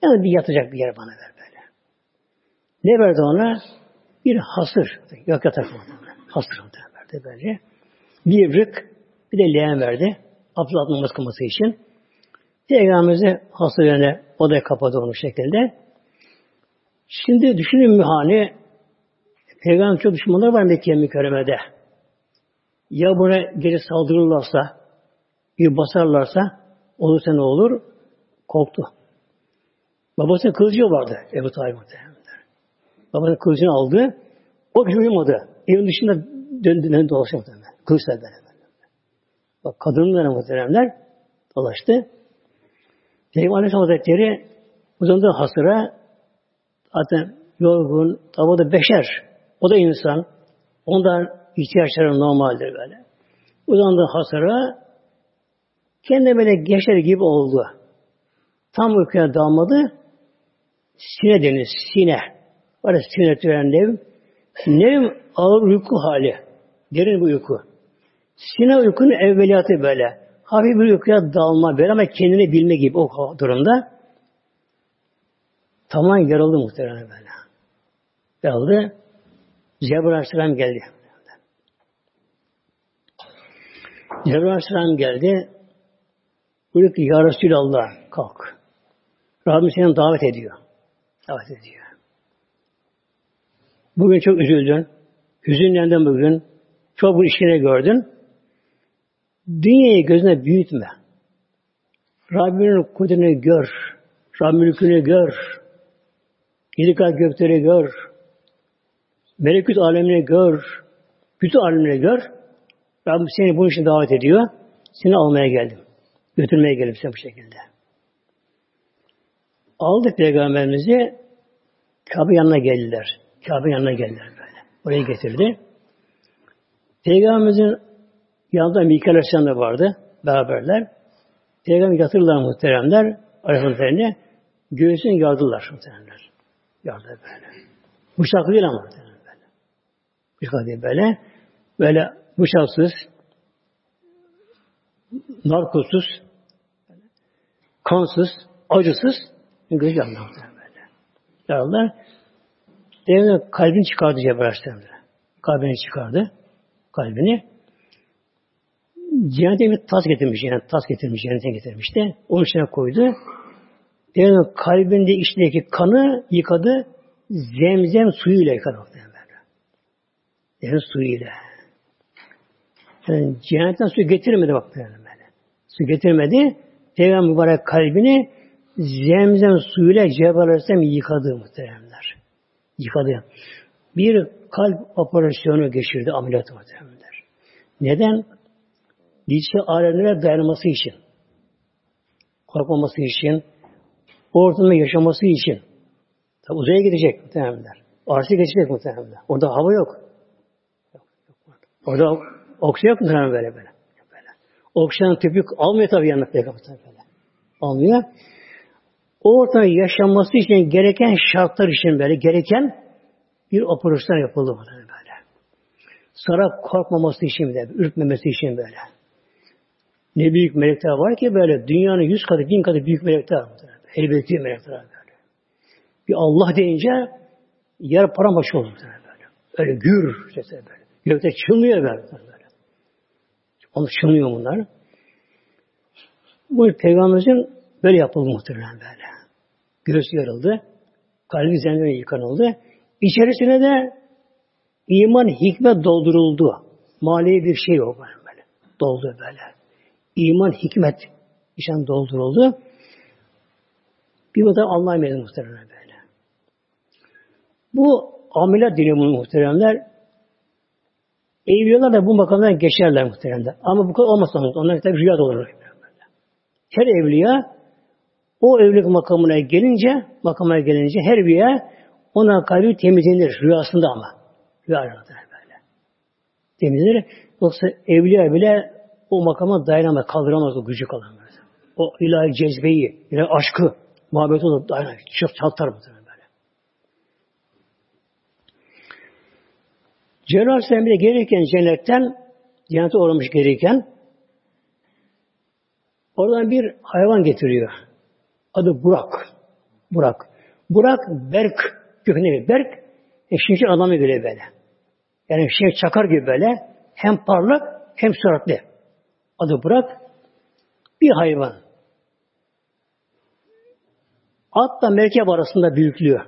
Yani bir yatacak bir yer bana ver. Ne verdi ona? Bir hasır. Yok yatak Hasır verdi böyle. Bir rık, bir de leğen verdi. Abdülhamid atmaması kılması için. Peygamberimizi hasır yerine odaya kapadı onu şekilde. Şimdi düşünün mühani Peygamber çok düşmanlar var Mekke mükerremede. Ya buna geri saldırırlarsa, bir basarlarsa olursa ne olur? Korktu. Babasının kılıcı vardı Ebu Talib Babasının kılıcını aldı. O bir uyumadı. Evin dışında döndü, döndü dolaşıyor muhtemelen. Kılıçla böyle. Bak kadınlar muhteremler dolaştı. Peygamber Aleyhisselam Hazretleri uzandığı hasıra zaten yorgun, tabi beşer. O da insan. Ondan ihtiyaçları normaldir böyle. Uzandığı hasıra kendi böyle geçer gibi oldu. Tam uykuya dalmadı. Sine denir, sine. Var sine türen nev. Nev ağır uyku hali. Derin bir uyku. Sine uykunun evveliyatı böyle. Hafif bir uykuya dalma böyle ama kendini bilme gibi o durumda. Tamamen yarıldı muhtemelen böyle. Yarıldı. Cebrail Aleyhisselam geldi. Cebrail Aleyhisselam geldi. Buyurdu ki Ya Resulallah kalk. Rabbim seni davet ediyor. Davet ediyor. Bugün çok üzüldün. Hüzünlendin bugün. Çok bu işine gördün. Dünyayı gözüne büyütme. Rabbinin kudretini gör. Rabbin mülkünü gör. Yedi gökleri gör. Melekut alemini gör. Bütün alemini gör. Rabbim seni bunun için davet ediyor. Seni almaya geldim. Götürmeye geldim size bu şekilde. Aldı peygamberimizi Kabe yanına geldiler. Kabe yanına geldiler böyle. Oraya getirdi. Peygamberimizin yanında Mikael Aleyhisselam da vardı. Beraberler. Peygamber yatırırlar muhteremler. Aleyhisselam'ın göğsünü yardılar muhteremler. Yardı böyle. Bıçak değil ama muhteremler böyle. Bıçak değil böyle. Böyle bıçaksız, narkosuz, kansız, acısız göz yanlar böyle. Yardılar. Devlet kalbini çıkardı Cebrail Aleyhisselam. Kalbini çıkardı. Kalbini. Cennete bir tas getirmiş, yani tas getirmiş, cennete getirmiş de. Onun içine koydu. Devlet kalbinde içindeki kanı yıkadı. Zemzem suyuyla yıkadı. Yani suyuyla. Yani cennetten su getirmedi bak böyle. Su getirmedi. Peygamber mübarek kalbini zemzem suyuyla Cebrail Aleyhisselam yıkadı muhteremler. Yıkadı. Bir kalp operasyonu geçirdi ameliyat muhteremler. Neden? Dişi alemlere dayanması için. Korkmaması için. Ortamda yaşaması için. Tabi uzaya gidecek muhteremler. Arşı geçecek muhteremler. Orada hava yok. Orada oksijen yok muhterem böyle böyle. Oksijen tüpük almıyor tabi yanına peygamber böyle. Almıyor. O ortamda yaşanması için gereken şartlar için böyle gereken bir operasyon yapıldı böyle. Sonra korkmaması için bile, ürkmemesi için böyle. Ne büyük melekler var ki böyle dünyanın yüz katı, bin katı büyük melekler var. Elbette melekler var böyle. Bir Allah deyince yer parambaşı olur böyle. Öyle gür sesler böyle. Gökte çınlıyor böyle. böyle. Onu çınlıyor bunlar. Bu peygamberimizin böyle yapıldı muhtemelen böyle. Göğsü yarıldı. Kalbi zemzeme yıkanıldı. İçerisine de iman hikmet dolduruldu. Mali bir şey yok böyle. Doldu böyle. İman hikmet işen dolduruldu. Bir kadar Allah'a emanet muhteremler böyle. Bu ameliyat bunu muhteremler. Evliyalar da bu makamdan geçerler muhteremler. Ama bu kadar olmasa onlar tabi rüya olur. Her evliya o evlilik makamına gelince, makamına gelince her rüya ona kalbi temizlenir rüyasında ama. Rüyasında böyle. Temizlenir. Yoksa evliya bile o makama dayanamaz, kaldıramaz o gücü kalamaz. O ilahi cezbeyi, ilahi aşkı, muhabbet olup dayanamaz. Çok çatlar bu böyle. Cebrail Aleyhisselam bile gelirken cennetten cennete uğramış gelirken oradan bir hayvan getiriyor. Adı Burak. Burak. Burak Berk kökenli Berk e, şimşek adamı göre böyle. Yani şey çakar gibi böyle hem parlak hem süratli. Adı Burak. Bir hayvan. Atla merkep arasında büyüklüğü.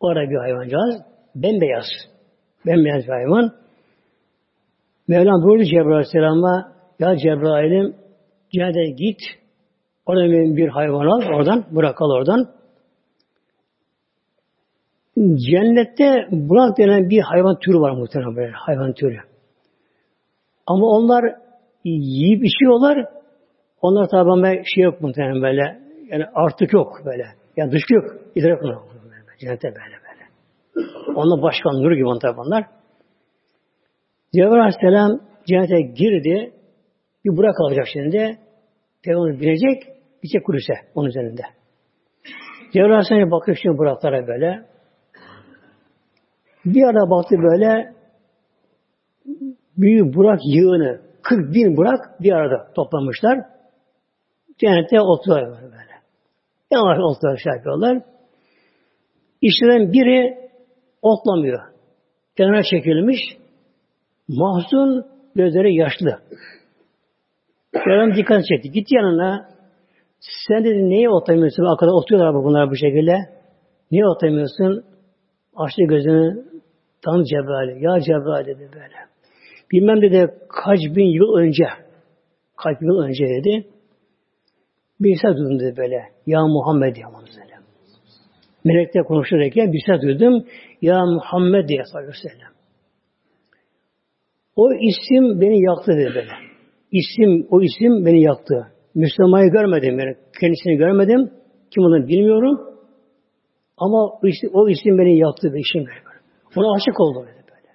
O ara bir hayvancağız. Bembeyaz. Bembeyaz bir hayvan. Mevlam buyurdu Cebrail Aleyhisselam'a ya Cebrail'im cennete git oradan bir hayvan al oradan bırak al oradan Cennette burak denen bir hayvan türü var muhtemelen böyle hayvan türü. Ama onlar yiyip içiyorlar. Onlar tabi ama şey yok muhtemelen böyle. Yani artık yok böyle. Yani dışkı yok. İdrak yok. Cennette böyle böyle. Onlar başkan nuru gibi onlar. Cebrail Aleyhisselam cennete girdi. Bir burak alacak şimdi. Peygamber binecek. Gidecek kulüse onun üzerinde. Cebrail Aleyhisselam bakıyor şimdi buraklara böyle. Bir ara baktı böyle büyük Burak yığını 40 bin Burak bir arada toplamışlar. Cennette oturuyorlar böyle. Yavaş oturuyorlar şey yapıyorlar. İşlerinden biri otlamıyor. Kenara çekilmiş. Mahzun gözleri yaşlı. Peygamber dikkat çekti. Git yanına. Sen dedi neye otlamıyorsun? Arkada oturuyorlar bunlar bu şekilde. Niye otlamıyorsun? Açtı gözünü. Tam Cebrail. Ya Cebrail dedi böyle. Bilmem dedi kaç bin yıl önce kaç yıl önce dedi bir ses duydum dedi böyle. Ya Muhammed diye sellem. Melekle konuşurken bir ses duydum. Ya Muhammed diye sallallahu aleyhi. O isim beni yaktı dedi böyle. İsim, o isim beni yaktı. Müslüman'ı görmedim yani. Kendisini görmedim. Kim olduğunu bilmiyorum. Ama o isim, o isim beni yaktı. Bir işim. Ona aşık oldum dedi böyle.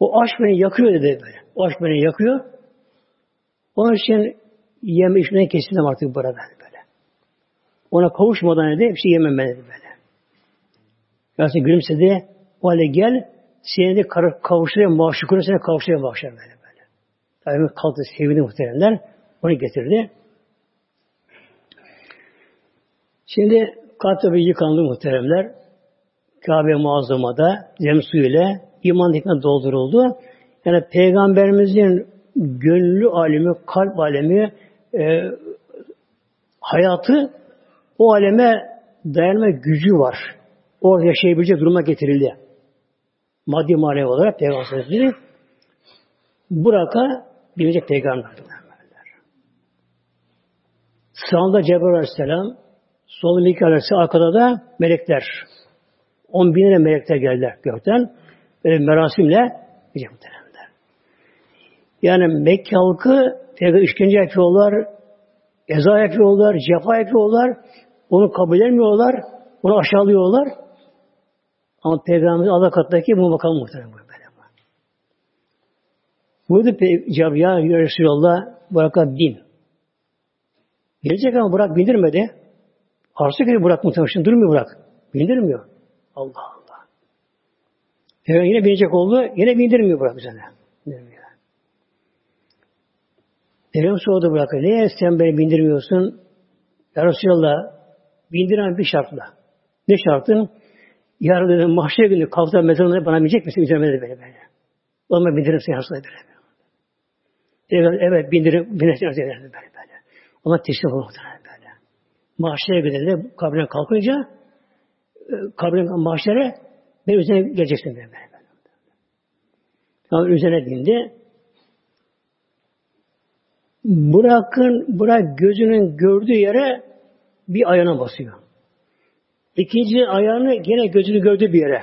O aşk beni yakıyor dedi böyle. O aşk beni yakıyor. Onun için yeme içmeden kesildim artık burada böyle. Ona kavuşmadan dedi bir şey yemem ben dedi böyle. Yasin gülümsedi. O hale gel seni de kavuşturayım, maşukuna seni kavuşturayım bağışlar böyle böyle. Tabii kalktı sevindi muhteremler. Onu getirdi. Şimdi kalp tabi yıkandı muhteremler. Kabe muazzamada zem ile iman hikmet dolduruldu. Yani Peygamberimizin gönlü alemi, kalp alemi, e, hayatı o aleme dayanma gücü var. O yaşayabilecek duruma getirildi. Maddi manevi olarak Peygamber Burak'a bilecek peygamber. Sağında Cebrail Aleyhisselam, solunda Mikail Aleyhisselam, arkada da melekler. On binlere melekler geldiler gökten. Böyle merasimle gidecek. Yani Mekke halkı peygamber işkence yapıyorlar, eza yapıyorlar, cefa yapıyorlar. Onu kabul etmiyorlar, onu aşağılıyorlar. Ama Peygamberimiz Allah katındaki bu makam muhterem böyle. Buyurdu Cebrail ya Resulallah Burak'a bin. Gelecek ama Burak bindirmedi. Arzu gibi Burak muhtemelen durmuyor Burak. Bindirmiyor. Allah Allah. Peygamber yine binecek oldu. Yine bindirmiyor bırak üzerine. Bindirmiyor. Peygamber sordu bırak. Niye sen beni bindirmiyorsun? Ya Resulallah bindiren bir şartla. Ne şartın? Yarın dedim mahşer günü kalkta mezarında bana binecek misin? Üzerime dedi böyle böyle. O zaman bindiririm seni Resulallah böyle. Evet, evet bindirim, binirsin böyle böyle. Ona teslim olmak böyle. Mahşer günü de kabrine kalkınca kabrin mahşere ben üzerine geleceksin böyle. Yani üzerine bindi. Bırakın, bırak gözünün gördüğü yere bir ayağına basıyor. İkinci ayağını gene gözünü gördüğü bir yere.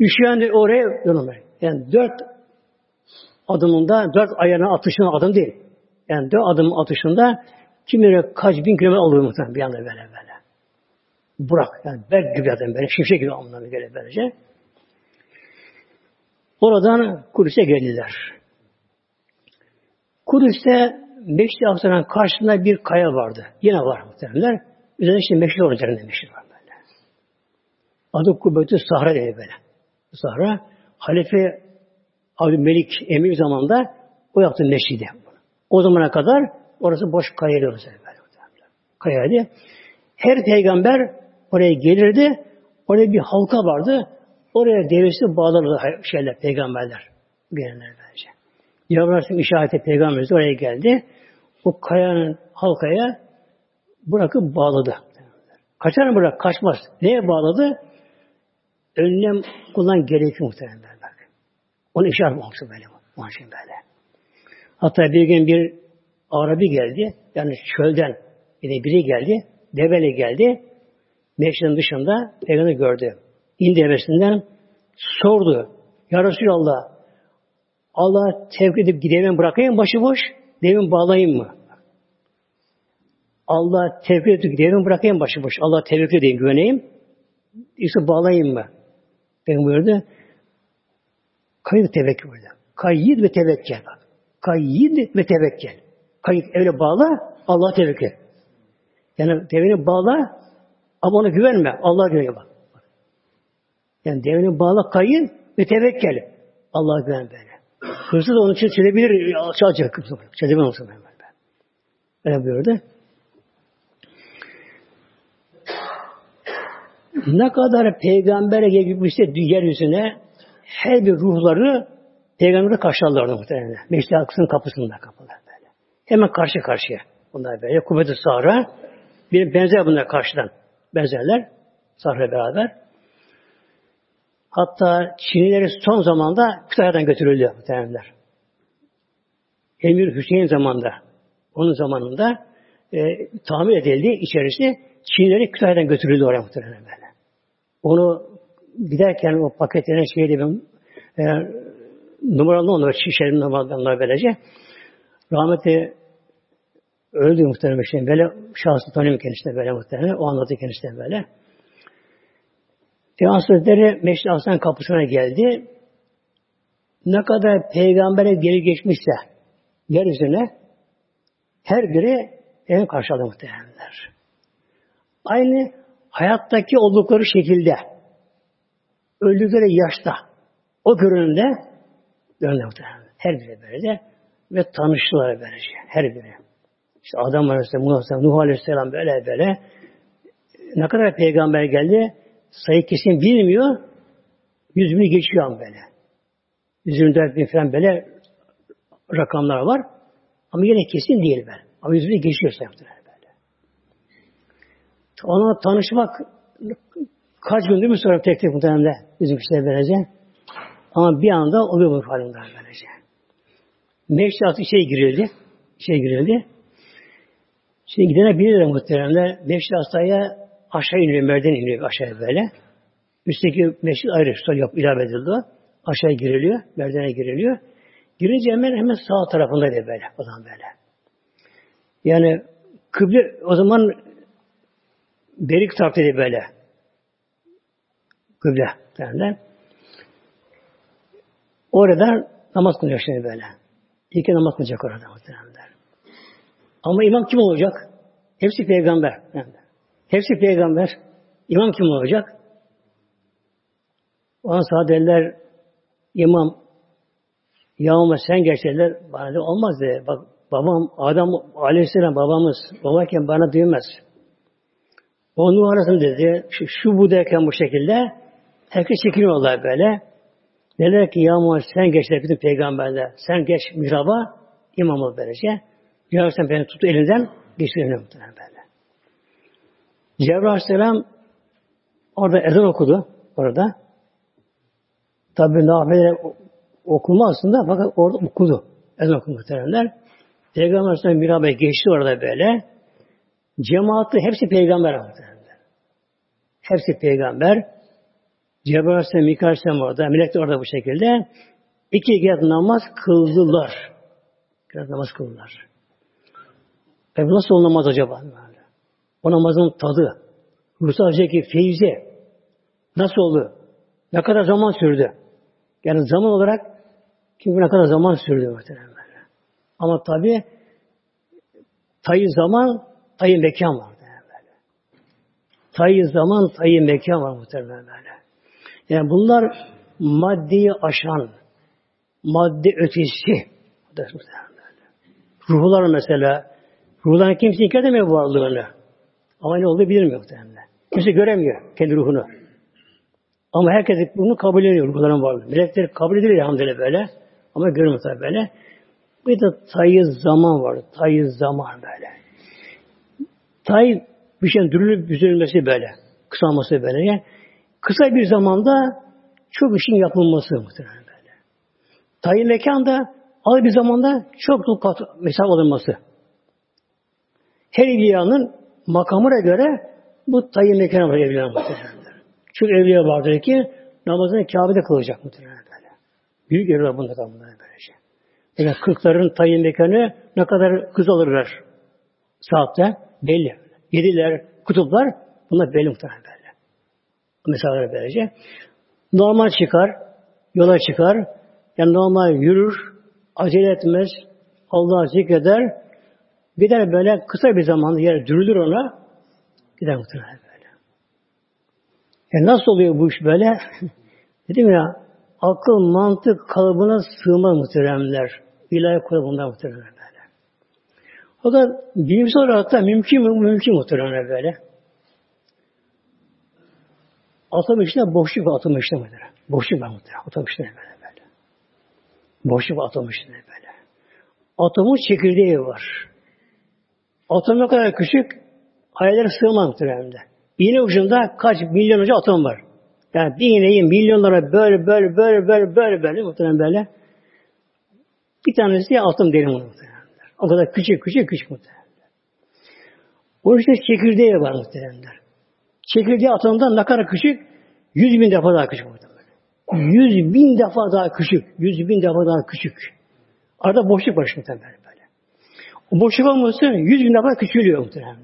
Üşüyen oraya yolum Yani dört adımında, dört ayağına atışın adım değil. Yani dört adım atışında kim bilir kaç bin kilometre alıyor muhtemelen bir anda böyle böyle. Burak. Yani berk gibi zaten böyle. Şimşek gibi anlamına gelir böylece. Oradan Kudüs'e geldiler. Kudüs'te Meşri Aksaray'ın karşısında bir kaya vardı. Yine var muhtemelenler. Üzerinde işte meşri var üzerinde meşri var böyle. Adı Kubbetü Sahra dedi böyle. Sahra. Halife Abdülmelik Emir zamanında o yaptı mescidi. O zamana kadar orası boş kayaydı. Kayaydı. Her peygamber oraya gelirdi. Oraya bir halka vardı. Oraya devesi bağlardı şeyler, peygamberler. Gelenler bence. Aleyhisselam işareti peygamberimiz oraya geldi. O kayanın halkaya bırakıp bağladı. Kaçar mı bırak? Kaçmaz. Neye bağladı? Önlem kullan gerekiyor muhtemelen. Onu işaret olmuştu böyle. Onun için böyle. Hatta bir gün bir Arabi geldi. Yani çölden yine biri geldi. Develi geldi. Meşrin dışında Peygamber gördü. İndi devesinden sordu. Ya Resulallah Allah tevkif edip gideyim bırakayım başıboş. Devin bağlayayım mı? Allah tevkif edip gideyim bırakayım başıboş. Allah tevkif edeyim güveneyim. İşte bağlayayım mı? Peygamber buyurdu. Kayıt tevekkül burada. Kayyid ve tevekkül. Kayyid ve tevekkül. Kayıt öyle bağla, Allah tevekkül. Yani devini bağla ama ona güvenme. Allah güvene bak. Yani devini bağla kayın ve tevekkül. Allah güven böyle. Hırsız onun için çelebilir, çalacak. Çelebilir olsun böyle. Öyle buyurdu. Ne kadar peygambere gelmişse yeryüzüne her bir ruhları peygamberi karşılarlardı muhtemelen. Meşri Akısı'nın kapısında kapılar böyle. Hemen karşı karşıya. Bunlar böyle. Kuvvet-i Sahra bir benzer bunlar karşıdan. Benzerler. Sahra beraber. Hatta Çinlileri son zamanda Kütahya'dan götürüldü muhtemelenler. Emir Hüseyin zamanında onun zamanında e, tamir edildi içerisi. Çinlileri Kütahya'dan götürüldü oraya muhtemelen böyle. Onu giderken o paketlenen şeyde ben e, numaralı onları şişerim numaralı böylece rahmetli öldü muhtemelen şey böyle şahsı tanıyorum kendisine böyle muhtemelen o anlattı kendisine böyle. Peygamber Hazretleri Meşri Aslan kapısına geldi. Ne kadar peygambere geri geçmişse yeryüzüne her biri en karşıladı muhtemelenler. Aynı hayattaki oldukları şekilde öldükleri yaşta o görünümde döndü muhtemelen. Her biri böyle ve tanıştılar böylece. Her biri. İşte Adam Aleyhisselam, Nuh Aleyhisselam, Nuh Aleyhisselam böyle böyle. Ne kadar peygamber geldi sayı kesin bilmiyor. Yüz bini geçiyor ama böyle. 124 bin falan böyle rakamlar var. Ama yine kesin değil ben. Ama yüz bini geçiyor sayıptır böyle. Ona tanışmak kaç gündür mü sonra tek tek muhtemelen bizim kişiler böylece. Ama bir anda oluyor bu halimden böylece. Meşri şey girildi. Şey girildi. Şimdi gidene bilirler muhteremler. Meşri hastaya aşağı iniyor, merdiven iniyor aşağıya böyle. Üstteki meşrit ayrı, sol yap, ilave edildi. Aşağıya giriliyor, merdivene giriliyor. Girince hemen hemen sağ tarafındaydı böyle, o zaman böyle. Yani kıble o zaman berik taraftaydı böyle. Kıble derler. Orada namaz kılacak şimdi böyle. İlk namaz kılacak orada muhtemelenler. Ama imam kim olacak? Hepsi peygamber. Hepsi peygamber. İmam kim olacak? O an sahabeler imam yağma sen geçerler bana da olmaz dedi. Bak babam Adam aleyhisselam babamız babayken bana duymaz. Onu arasın dedi. Şu, şu bu derken bu şekilde herkes çekiniyorlar böyle. Dediler ki ya Muhammed sen geç bütün peygamberler. Sen geç mihraba imam ol böylece. Ya sen beni tut elinden geçti önüne böyle. Cebrail Aleyhisselam orada ezan okudu. Orada. Tabi nafileler okunma aslında fakat orada okudu. Ezan okudu muhteremler. Peygamber Aleyhisselam mirabe geçti orada böyle. Cemaati hepsi peygamber muhteremler. Hepsi peygamber. Cebrail Aleyhisselam, Mikail Aleyhisselam orada. Melek de orada bu şekilde. İki rekat namaz kıldılar. Rekat namaz kıldılar. E nasıl olmaz acaba? O namazın tadı, ruhsal feyzi nasıl oldu? Ne kadar zaman sürdü? Yani zaman olarak kim ne kadar zaman sürdü muhtemelen. Ama tabi tayı zaman, tayı mekan var. Tayı zaman, tayı mekan var muhtemelen. Yani bunlar maddeyi aşan, madde ötesi. Ruhlar mesela, ruhlar kimse inkar edemiyor varlığını. Ama ne olduğu bilmiyor muhtemelen. Kimse göremiyor kendi ruhunu. Ama herkes bunu kabul ediyor ruhların varlığı. Melekler kabul ediyor elhamdülillah böyle. Ama görmüyor tabi böyle. Bir de tayı zaman var. Tayı zaman böyle. Tay bir şeyin dürülüp düzülmesi böyle. Kısalması böyle. Yani kısa bir zamanda çok işin yapılması muhtemelen böyle. Tayı mekanda az bir zamanda çok çok mesafe alınması. Her evliyanın makamına göre bu tayı mekana var evliyanın muhtemelen. Çünkü evliya vardır ki namazını Kabe'de kılacak muhtemelen böyle. Büyük evliya bunda da bunlar böylece. Yani kırkların tayin mekanı ne kadar hız alırlar saatte belli. Yediler, kutuplar bunlar belli muhtemelen. Mesafeler böylece. Normal çıkar, yola çıkar, yani normal yürür, acele etmez, Allah'a zikreder, gider böyle kısa bir zamanda yer dürülür ona, gider muhtemelen böyle. E nasıl oluyor bu iş böyle? Dedim ya, akıl, mantık kalıbına sığmaz muhteremler. İlahi kalıbında muhteremler böyle. O da bilimsel olarak da mümkün mü? Mümkün muhteremler böyle. Atom içinde boşluk var içinde böyle. Boşluk var. Atom içinde böyle böyle. Boşluk var içinde böyle. Atomun çekirdeği var. Atom ne kadar küçük, hayaller sığmaz muhteremde. İğne ucunda kaç milyonca atom var. Yani bir iğneyi milyonlara böyle böyle böyle böyle böyle böyle muhtemelen böyle. Bir tanesi atom derin muhtemelen. O kadar küçük küçük küçük muhtemelen. O işte çekirdeği var muhtemelen. Çekirdeği atomdan ne kadar küçük? Yüz bin defa daha küçük. Yüz bin defa daha küçük. Yüz bin defa daha küçük. Arada boşluk var muhtemelen böyle. O boşluk olması yüz bin defa küçülüyor muhtemelen.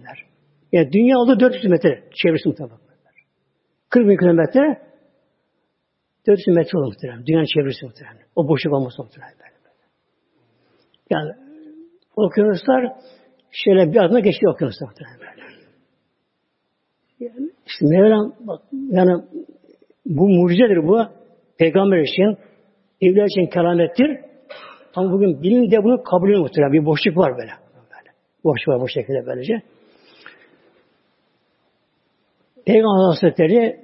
Yani dünya oldu 400 metre çevresi muhtemelen. 40 bin kilometre 400 metre olur muhtemelen. Dünyanın çevresi muhtemelen. O boşluk olması muhtemelen. Yani okyanuslar şöyle bir adına geçti okyanuslar muhtemelen böyle. Yani işte Mevlam bak yani bu mucizedir bu. Peygamber için, evliler için keramettir. Ama bugün bilim de bunu kabul ediyor. Bir boşluk var böyle. böyle. Boşluk var bu şekilde böylece. Peygamber Hazretleri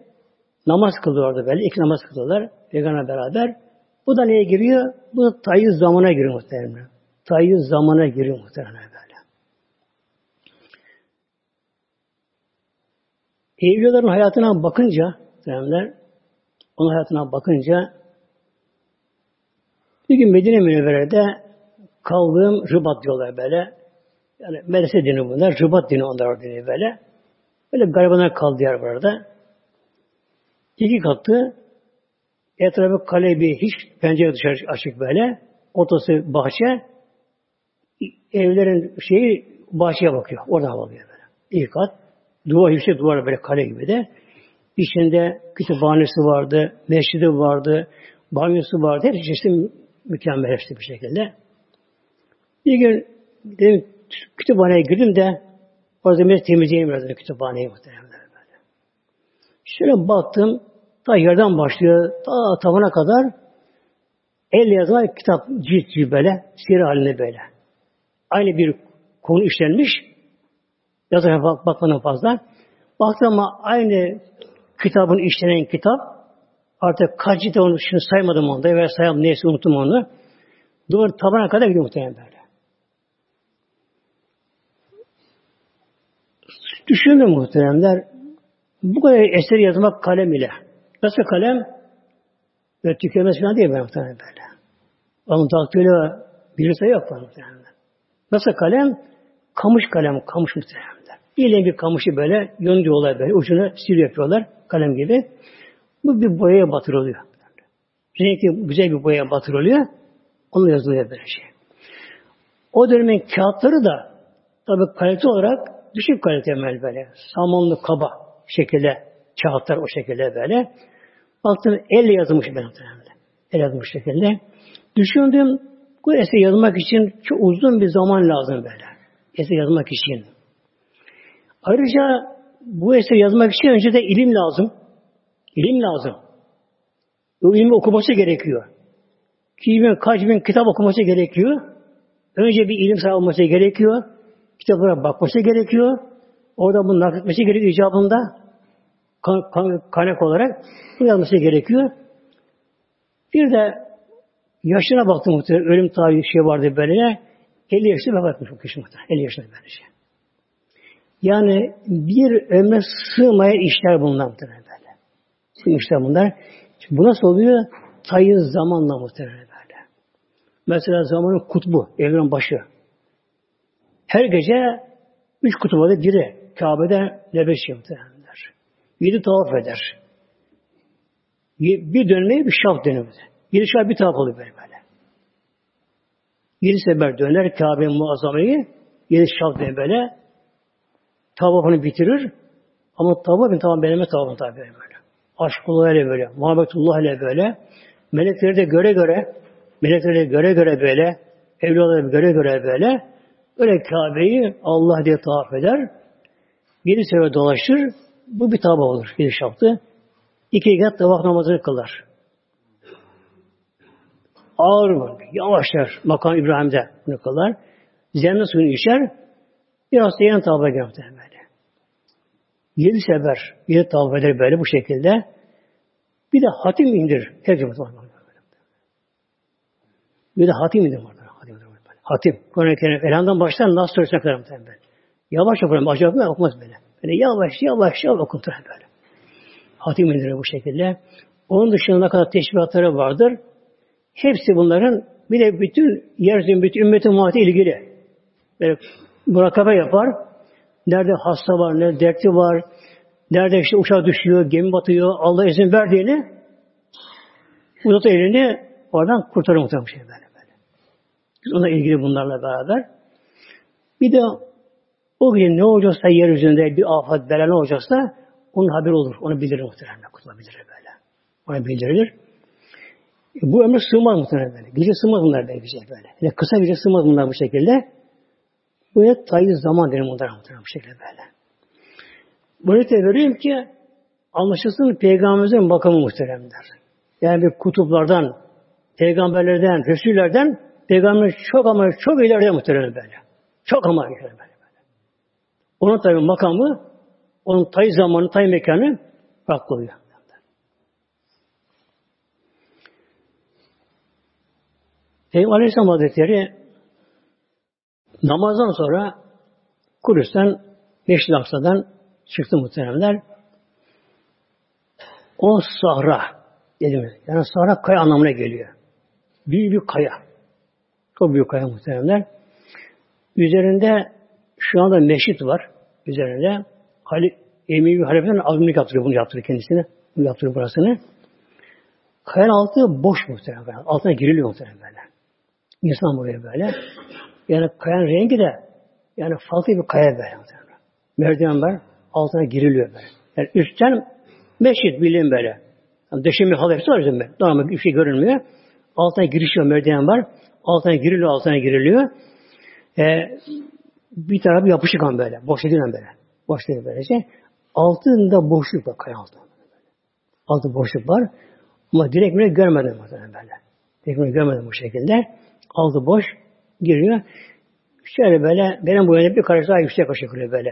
namaz kılıyordu böyle. İki namaz kılıyorlar. Peygamber beraber. Bu da neye giriyor? Bu da tayyüz zamana giriyor muhtemelen. Tayyüz zamana giriyor muhtemelen böyle. Evliyaların hayatına bakınca muhtemelen onun hayatına bakınca bir gün Medine Münevvere'de kaldığım Rıbat diyorlar böyle. Yani medrese dini bunlar. Rıbat dini onlar dini böyle. Böyle garibanlar kaldı yer burada. İki katlı etrafı kale bir hiç pencere dışarı açık böyle. Ortası bahçe. Evlerin şeyi bahçeye bakıyor. Oradan bakıyor böyle. İlk kat. Duvar yüksek duvar böyle kale gibi de. İçinde kütüphanesi vardı, mescidi vardı, banyosu vardı. Her çeşitli mükemmel hepsi bir şekilde. Bir gün dedim, kütüphaneye girdim de Orada biraz temizleyeyim biraz da kütüphaneyi muhtemelen böyle. Şöyle baktım, ta yerden başlıyor, ta tavana kadar el yazma kitap cilt gibi böyle, seri halinde böyle. Aynı bir konu işlenmiş, yazara bak, bakmadan fazla. Baktım ama aynı kitabın işlenen kitap, artık kaç cilt onu şimdi saymadım onda, veya sayam neyse unuttum onu. Doğru tabana kadar gidiyor muhtemelen böyle. Düşünün muhteremler, bu kadar eser yazmak kalem ile. Nasıl kalem? Ve tükenmez falan değil ben muhtemelen böyle. Onun takdiriyle bilirse yok muhtemelen. Nasıl kalem? Kamış kalem, kamış muhtemelen. İle bir kamışı böyle yonduyorlar böyle, ucuna sil yapıyorlar kalem gibi. Bu bir boyaya batırılıyor. Renkli güzel bir boyaya batırılıyor. Onu yazılıyor böyle şey. O dönemin kağıtları da tabi kalite olarak düşük kalite böyle. Samanlı kaba şekilde kağıtlar o şekilde böyle. Baktım elle yazılmış ben muhtemelen. El yazılmış şekilde. Düşündüm bu eser yazmak için çok uzun bir zaman lazım böyle. Eser yazmak için. Ayrıca bu eser yazmak için önce de ilim lazım. İlim lazım. O ilmi okuması gerekiyor. Kimin kaç bin kitap okuması gerekiyor. Önce bir ilim sahibi olması gerekiyor. Kitaplara bakması gerekiyor. Orada bunu nakletmesi gerekiyor icabında. Kan, kan, kaynak olarak bunu yazması gerekiyor. Bir de yaşına baktım muhtemelen. Ölüm tarihi şey vardı böyle. 50 yaşında vefat etmiş bu kişi muhtemelen. 50 yaşında böylece. Yani bir ömre sığmayan işler bunlar muhtemelen böyle. Sığmayan işler bunlar. Şimdi bu nasıl oluyor? Tayin zamanla muhtemelen böyle. Mesela zamanın kutbu, evren başı. Her gece üç kutubada biri Kabe'de nefes muhtemelenler. Yedi tavaf eder. Bir dönmeyi bir şaf dönüyor. Yedi şaf bir tavaf oluyor böyle böyle. Yedi sefer döner Kabe'nin muazzamayı. Yedi şaf dönüyor böyle. Tavafını bitirir. Ama tavafın tamam benime tavafın tabi böyle. Aşkullah ile böyle. Muhabbetullah ile böyle. Melekleri de göre göre melekleri de göre göre böyle evliyaları göre göre böyle öyle Kabe'yi Allah diye tavaf eder. Yedi sefer dolaşır. Bu bir tavaf olur. Bir şaftı. İki rekat tavaf namazını kılar. Ağır mı? Yavaşlar. Makam İbrahim'de bunu kılar. Cennet suyunu içer. Biraz da yeni tavafa girer böyle. Yedi sefer yedi tavaf eder böyle bu şekilde. Bir de hatim indir. Hepsi Bir de hatim indir. Hatim. hatim. Kur'an-ı Kerim. Elhamdan başlar nasıl söylesene kadar muhtemelen. Yavaş okurum. Acaba mı okumaz böyle. Böyle yavaş yavaş yavaş okutur böyle. Hatim indirir bu şekilde. Onun dışında ne kadar teşbihatları vardır. Hepsi bunların bir de bütün yeryüzünün bütün ümmetin muhabbeti ilgili. Böyle murakabe yapar. Nerede hasta var, ne dertli var, nerede işte uçağı düşüyor, gemi batıyor, Allah izin verdiğini uzat elini oradan kurtarır muhtemelen şey böyle böyle. Biz ona ilgili bunlarla beraber. Bir de o gün ne olacaksa yeryüzünde bir afet, bela ne olacaksa onun haber olur. Onu bilir muhtemelen. Bilir böyle. Ona bildirilir. E, bu ömür sığmaz muhtemelen böyle. Gece sığmaz bunlar böyle güzel böyle. Yani kısa gece sığmaz bunlar bu şekilde. Bu ne tayiz zaman derim bunlar muhtemelen bu şekilde böyle. Bunu da vereyim ki anlaşılsın peygamberimizin makamı muhteremler. Yani bir kutuplardan, peygamberlerden, resullerden peygamber çok ama çok ileride muhterem böyle. Çok ama ileride böyle. böyle. Onun tabi makamı, onun tay zamanı, tay mekanı farklı oluyor. Peygamber Aleyhisselam Hazretleri namazdan sonra Kudüs'ten Meşri Aksa'dan çıktı muhteremler. O sahra dedim. Yani sahra kaya anlamına geliyor. Büyük bir kaya. Çok büyük kaya muhteremler. Üzerinde şu anda meşrit var. Üzerinde Halil Emevi Halife'nin azimlik yaptırıyor. Bunu yaptırıyor kendisine. Bunu yaptırıyor burasını. Kayanın altı boş muhterem. Altına giriliyor muhterem böyle. İnsan buraya böyle. Yani kayanın rengi de yani farklı bir kaya böyle. Merdiven var. Altına giriliyor böyle. Yani üstten meşrit bildiğin böyle. Yani döşemi halı hepsi var üzerinde. Normal bir şey görünmüyor. Altına girişiyor merdiven var. Altına giriliyor, altına giriliyor. Ee, bir tarafı yapışık an böyle. Boş değil böyle. Boş değil böylece. Altında boşluk var kaya altında. Altı boşluk var. Ama direkt bile görmedim böyle. Direkt bile görmedim bu şekilde. Altı boş giriyor. Şöyle böyle benim yönde bir karış daha yüksek aşağı böyle.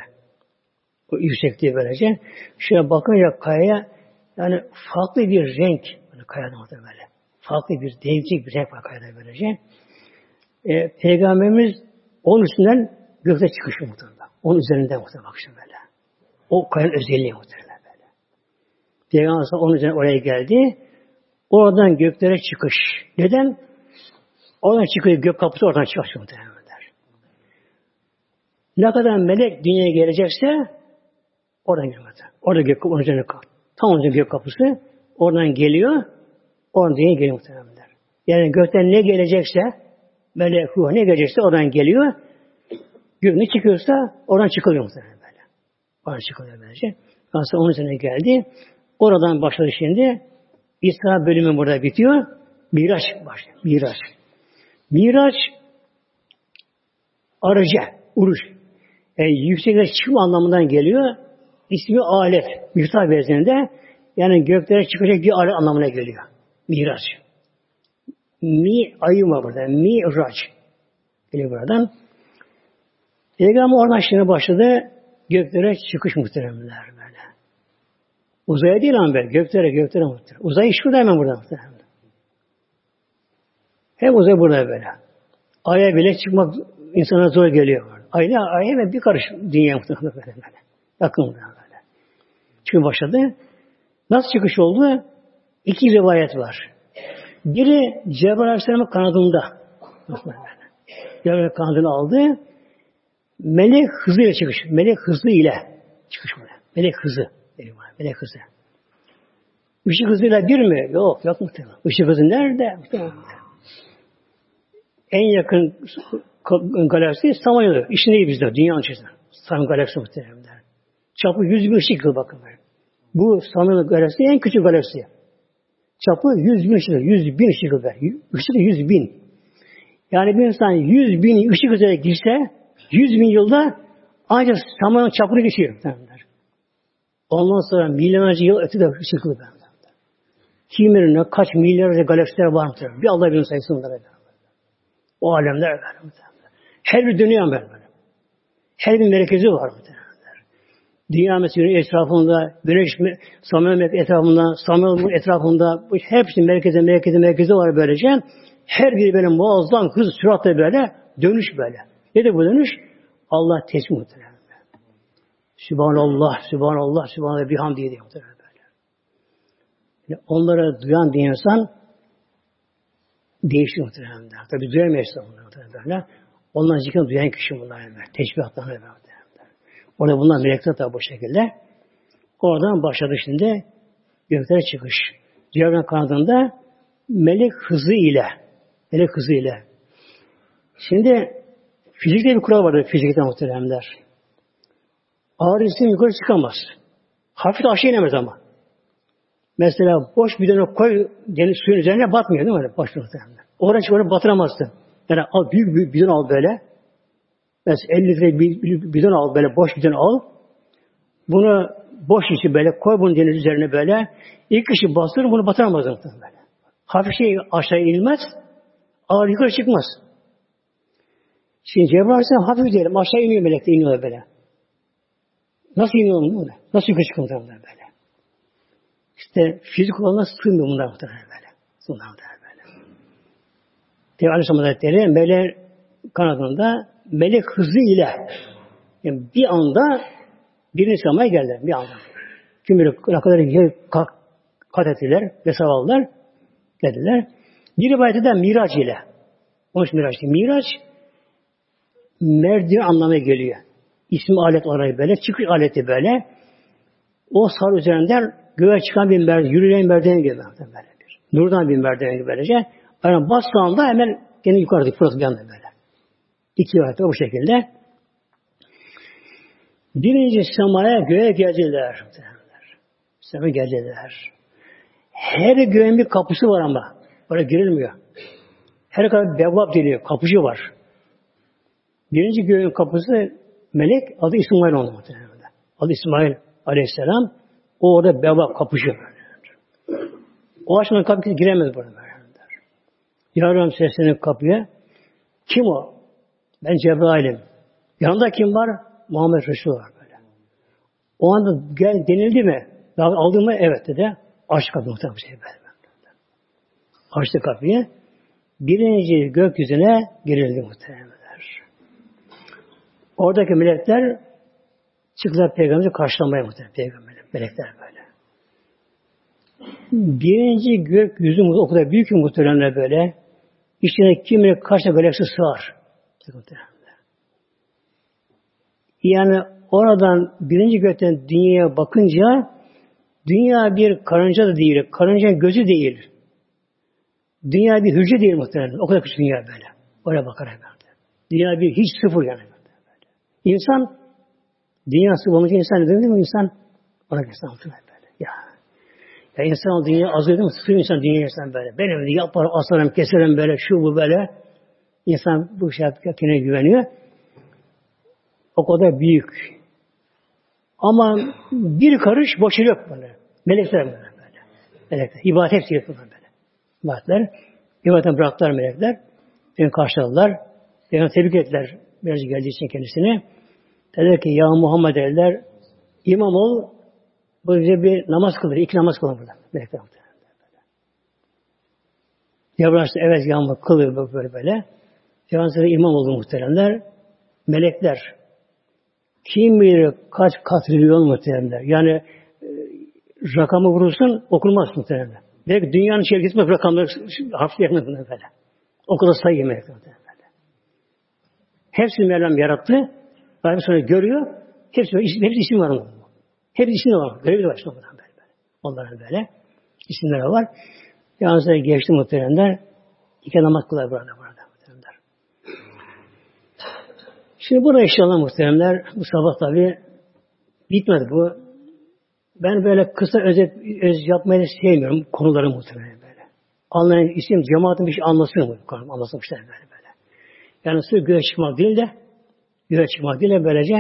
O yüksekliği böylece. Şöyle bakınca kayaya yani farklı bir renk böyle kayada böyle. Farklı bir değişik bir renk var kayada böylece. E, Peygamberimiz onun üstünden gökte çıkışı muhtemelen. Onun üzerinde muhtemelen bakışın böyle. O kayanın özelliği muhtemelen böyle. Peygamber onun üzerine oraya geldi. Oradan göklere çıkış. Neden? Oradan çıkıyor gök kapısı oradan çıkıyor muhtemelen. Ne kadar melek dünyaya gelecekse oradan geliyor. Orada gök kapısı, Tam onun gök kapısı oradan geliyor. Oradan dünyaya geliyor muhtemelen. Yani gökten ne gelecekse melek ruh ne gelecekse oradan geliyor. Gök ne çıkıyorsa oradan çıkılıyor muhtemelen böyle. Oradan çıkılıyor böylece. Aslında onun üzerine geldi. Oradan başladı şimdi. İsra bölümü burada bitiyor. Miraç başlıyor. Miraç. Miraç aracı, uruş. Yani yükseklere çıkma anlamından geliyor. İsmi alet. Miftah benzeğinde yani göklere çıkacak bir alet anlamına geliyor. Miraç. Mi ayıma burada. Miraç. Geliyor buradan. Peygamber oradan şimdi başladı. Göklere çıkış muhteremler böyle. Uzaya değil ama böyle. Göklere, göklere muhterem. Uzay şurada hemen burada muhterem. Hem uzay burada böyle. Ay'a bile çıkmak insana zor geliyor. Ay'a, Ay'a hemen bir karış dünya muhterem böyle böyle. Yakın böyle. Çünkü başladı. Nasıl çıkış oldu? İki rivayet var. Biri Cebrail Aleyhisselam'ın kanadında. Cebrail kanadını aldı. Melek hızıyla çıkış. Melek hızı ile çıkış buraya. Melek hızı. Melek hızı. Işık hızıyla bir mi? Yok, yok muhtemelen. Işık hızı nerede? Muhtemelen. En yakın galaksi Samanyolu. İşin değil bizde. Dünyanın içinde. Samanyolu galaksi muhtemelen. Çapı 100 bin ışık yılı bakın. Bu Samanyolu galaksi en küçük galaksi. Çapı 100 bin ışık yılı. 100 bin ışık yılı. Işık 100 bin. Yani bir insan 100 bin ışık hızıyla girse 100 bin yılda ancak Samanyolu çapını geçiyor. Ondan sonra milyonlarca yıl ötede ışık yılı. Kim bilir kaç milyarca galaksiler var mı? Bir Allah bilir sayısı onlara. O alemler böyle. Her bir dünya böyle. Her bir merkezi var mı? Dünya mesela etrafında, güneş Samanyolu etrafında, Samanyolu etrafında, bu hepsi merkeze, merkeze, merkeze var böylece. Her biri böyle muazzam hız, süratle böyle dönüş böyle. Nedir bu dönüş? Allah tesbih muhtemelen. Sübhanallah, Sübhanallah, Sübhanallah bir hamdi diye muhtemelen böyle. Yani onlara duyan bir insan değişiyor muhtemelen. Tabi duyamayız muhtemelen böyle. Onların zikrini duyan kişi bunlar hemen. Teşbihatlarına böyle. Orada bunlar melekler tabi bu şekilde. Oradan başladı şimdi göklere çıkış. Cebrail kanadında melek hızı ile melek hızı ile. Şimdi fizikte bir kural vardır fizikte muhteremler. Ağır cisim yukarı çıkamaz. Hafif aşağı inemez ama. Mesela boş bir dönem koy deniz suyun üzerine batmıyor değil mi? Boş muhteremler. Oraya çıkıp batıramazsın. Yani al, büyük büyük bidon al böyle. Mesela 50 litre bir bidon al böyle boş bidon al. Bunu boş içi böyle koy bunun deniz üzerine böyle. İlk kişi bastırır bunu batıramaz böyle. Hafif şey aşağı inilmez. Ağır yukarı çıkmaz. Şimdi Cebrail Aleyhisselam hafif diyelim. Aşağı iniyor melekler iniyorlar böyle. Nasıl iniyor bunu? Nasıl yukarı çıkıyor böyle? İşte fizik olanlar sığmıyor bunlar muhtemelen böyle. Bunlar muhtemelen böyle. Peygamber Aleyhisselam Hazretleri melek kanadında melek hızı ile yani bir anda birini sıramaya geldiler. Bir anda. Kim bilir ne kadar kat, kat ettiler ve savallar dediler. Bir rivayette de Miraç ile. Onun için Miraç değil. Miraç merdiven anlamına geliyor. İsmi alet olarak böyle. Çıkış aleti böyle. O sar üzerinden göğe çıkan bir merdiven, yürüyen merdiven gibi böyle bir. Nurdan bir merdiven gibi böylece. Yani bastığı anda hemen gene yukarıda fırlatıp yandı böyle. İki rivayette bu şekilde. Birinci semaya göğe geldiler. Semaya geldiler. Her göğün bir kapısı var ama. Oraya girilmiyor. Her kadar bevvap deniyor. Kapıcı var. Birinci göğün kapısı melek adı İsmail oldu muhtemelen. Adı İsmail aleyhisselam. O orada bevvap kapıcı. O açmadan kapı giremez burada. Yavrum seslenip kapıya. Kim o? Ben Cebrail'im. Yanında kim var? Muhammed Resul var böyle. O anda gel denildi mi? Aldın mı? Evet dedi. Aç kapı muhtemelen şey böyle. Açtı kapıyı. Birinci gökyüzüne girildi muhtemelenler. Oradaki melekler çıktılar peygamberi karşılamaya muhtemelen peygamber. Melekler böyle. Birinci gökyüzü o kadar büyük ki muhtemelen böyle. İçine kimine kaç galaksi sığar. Yani oradan birinci gökten dünyaya bakınca dünya bir karınca da değil. Karıncanın gözü değil. Dünya bir hücre değil muhtemelen. O kadar küçük dünya böyle. Oraya bakarak böyle. Dünya bir hiç sıfır yani. Böyle. İnsan dünya sıfır olunca insan ne değil mi insan? İnsan muhtemelen böyle. Ya. Ya insan dünya az değil mi? Sıfır insan dünya insan böyle. Benim yaparım, asarım, keserim böyle, şu bu böyle. İnsan bu şey kendine güveniyor. O kadar büyük. Ama bir karış boşu yok böyle. Melekler böyle. böyle. Melekler. İbadet hepsi yapıyorlar böyle. Melekler. İmametten bıraktılar melekler. Beni karşıladılar. Beni tebrik ettiler. Biraz geldiği için kendisine. Dediler ki ya Muhammed dediler imam ol bu bize bir namaz kılır. iki namaz kılır burada. Melekler. Cebrail evet yağmur kılıyor böyle böyle. Cebrail imam oldu muhteremler. Melekler. Kim bilir kaç katrilyon muhteremler. Yani e, rakamı vurursun okunmaz muhteremler. Belki dünyanın çevresinde rakamları harfli yakın böyle. O kadar sayı melekler muhteremler. Hepsini Mevlam yarattı. Rabbim sonra görüyor. Hepsi, hepsi isim var onun. Hepsi isim var. Görevi de var işte böyle, böyle. Onların böyle isimleri var. Yalnız geçti muhteremler. İki namaz kılar burada burada muhteremler. Şimdi burada inşallah muhteremler bu sabah tabi bitmedi bu. Ben böyle kısa özet öz yapmayı sevmiyorum konuları muhtemelen böyle. Anlayan isim cemaatin bir şey anlasın mı? Anlasın işte böyle böyle. Yani sırf göğe çıkmak değil de göğe çıkmak değil de böylece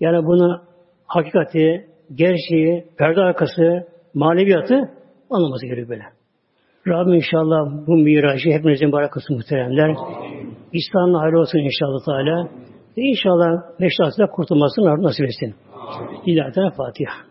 yani bunu hakikati, gerçeği, perde arkası, maneviyatı anlaması gerekiyor böyle. Rabbim inşallah bu miracı hepinizin barakası muhteremler. İslam'la hayırlı olsun inşallah Teala. Ve inşallah meşruatıyla kurtulmasını nasip etsin. İlahi Fatiha.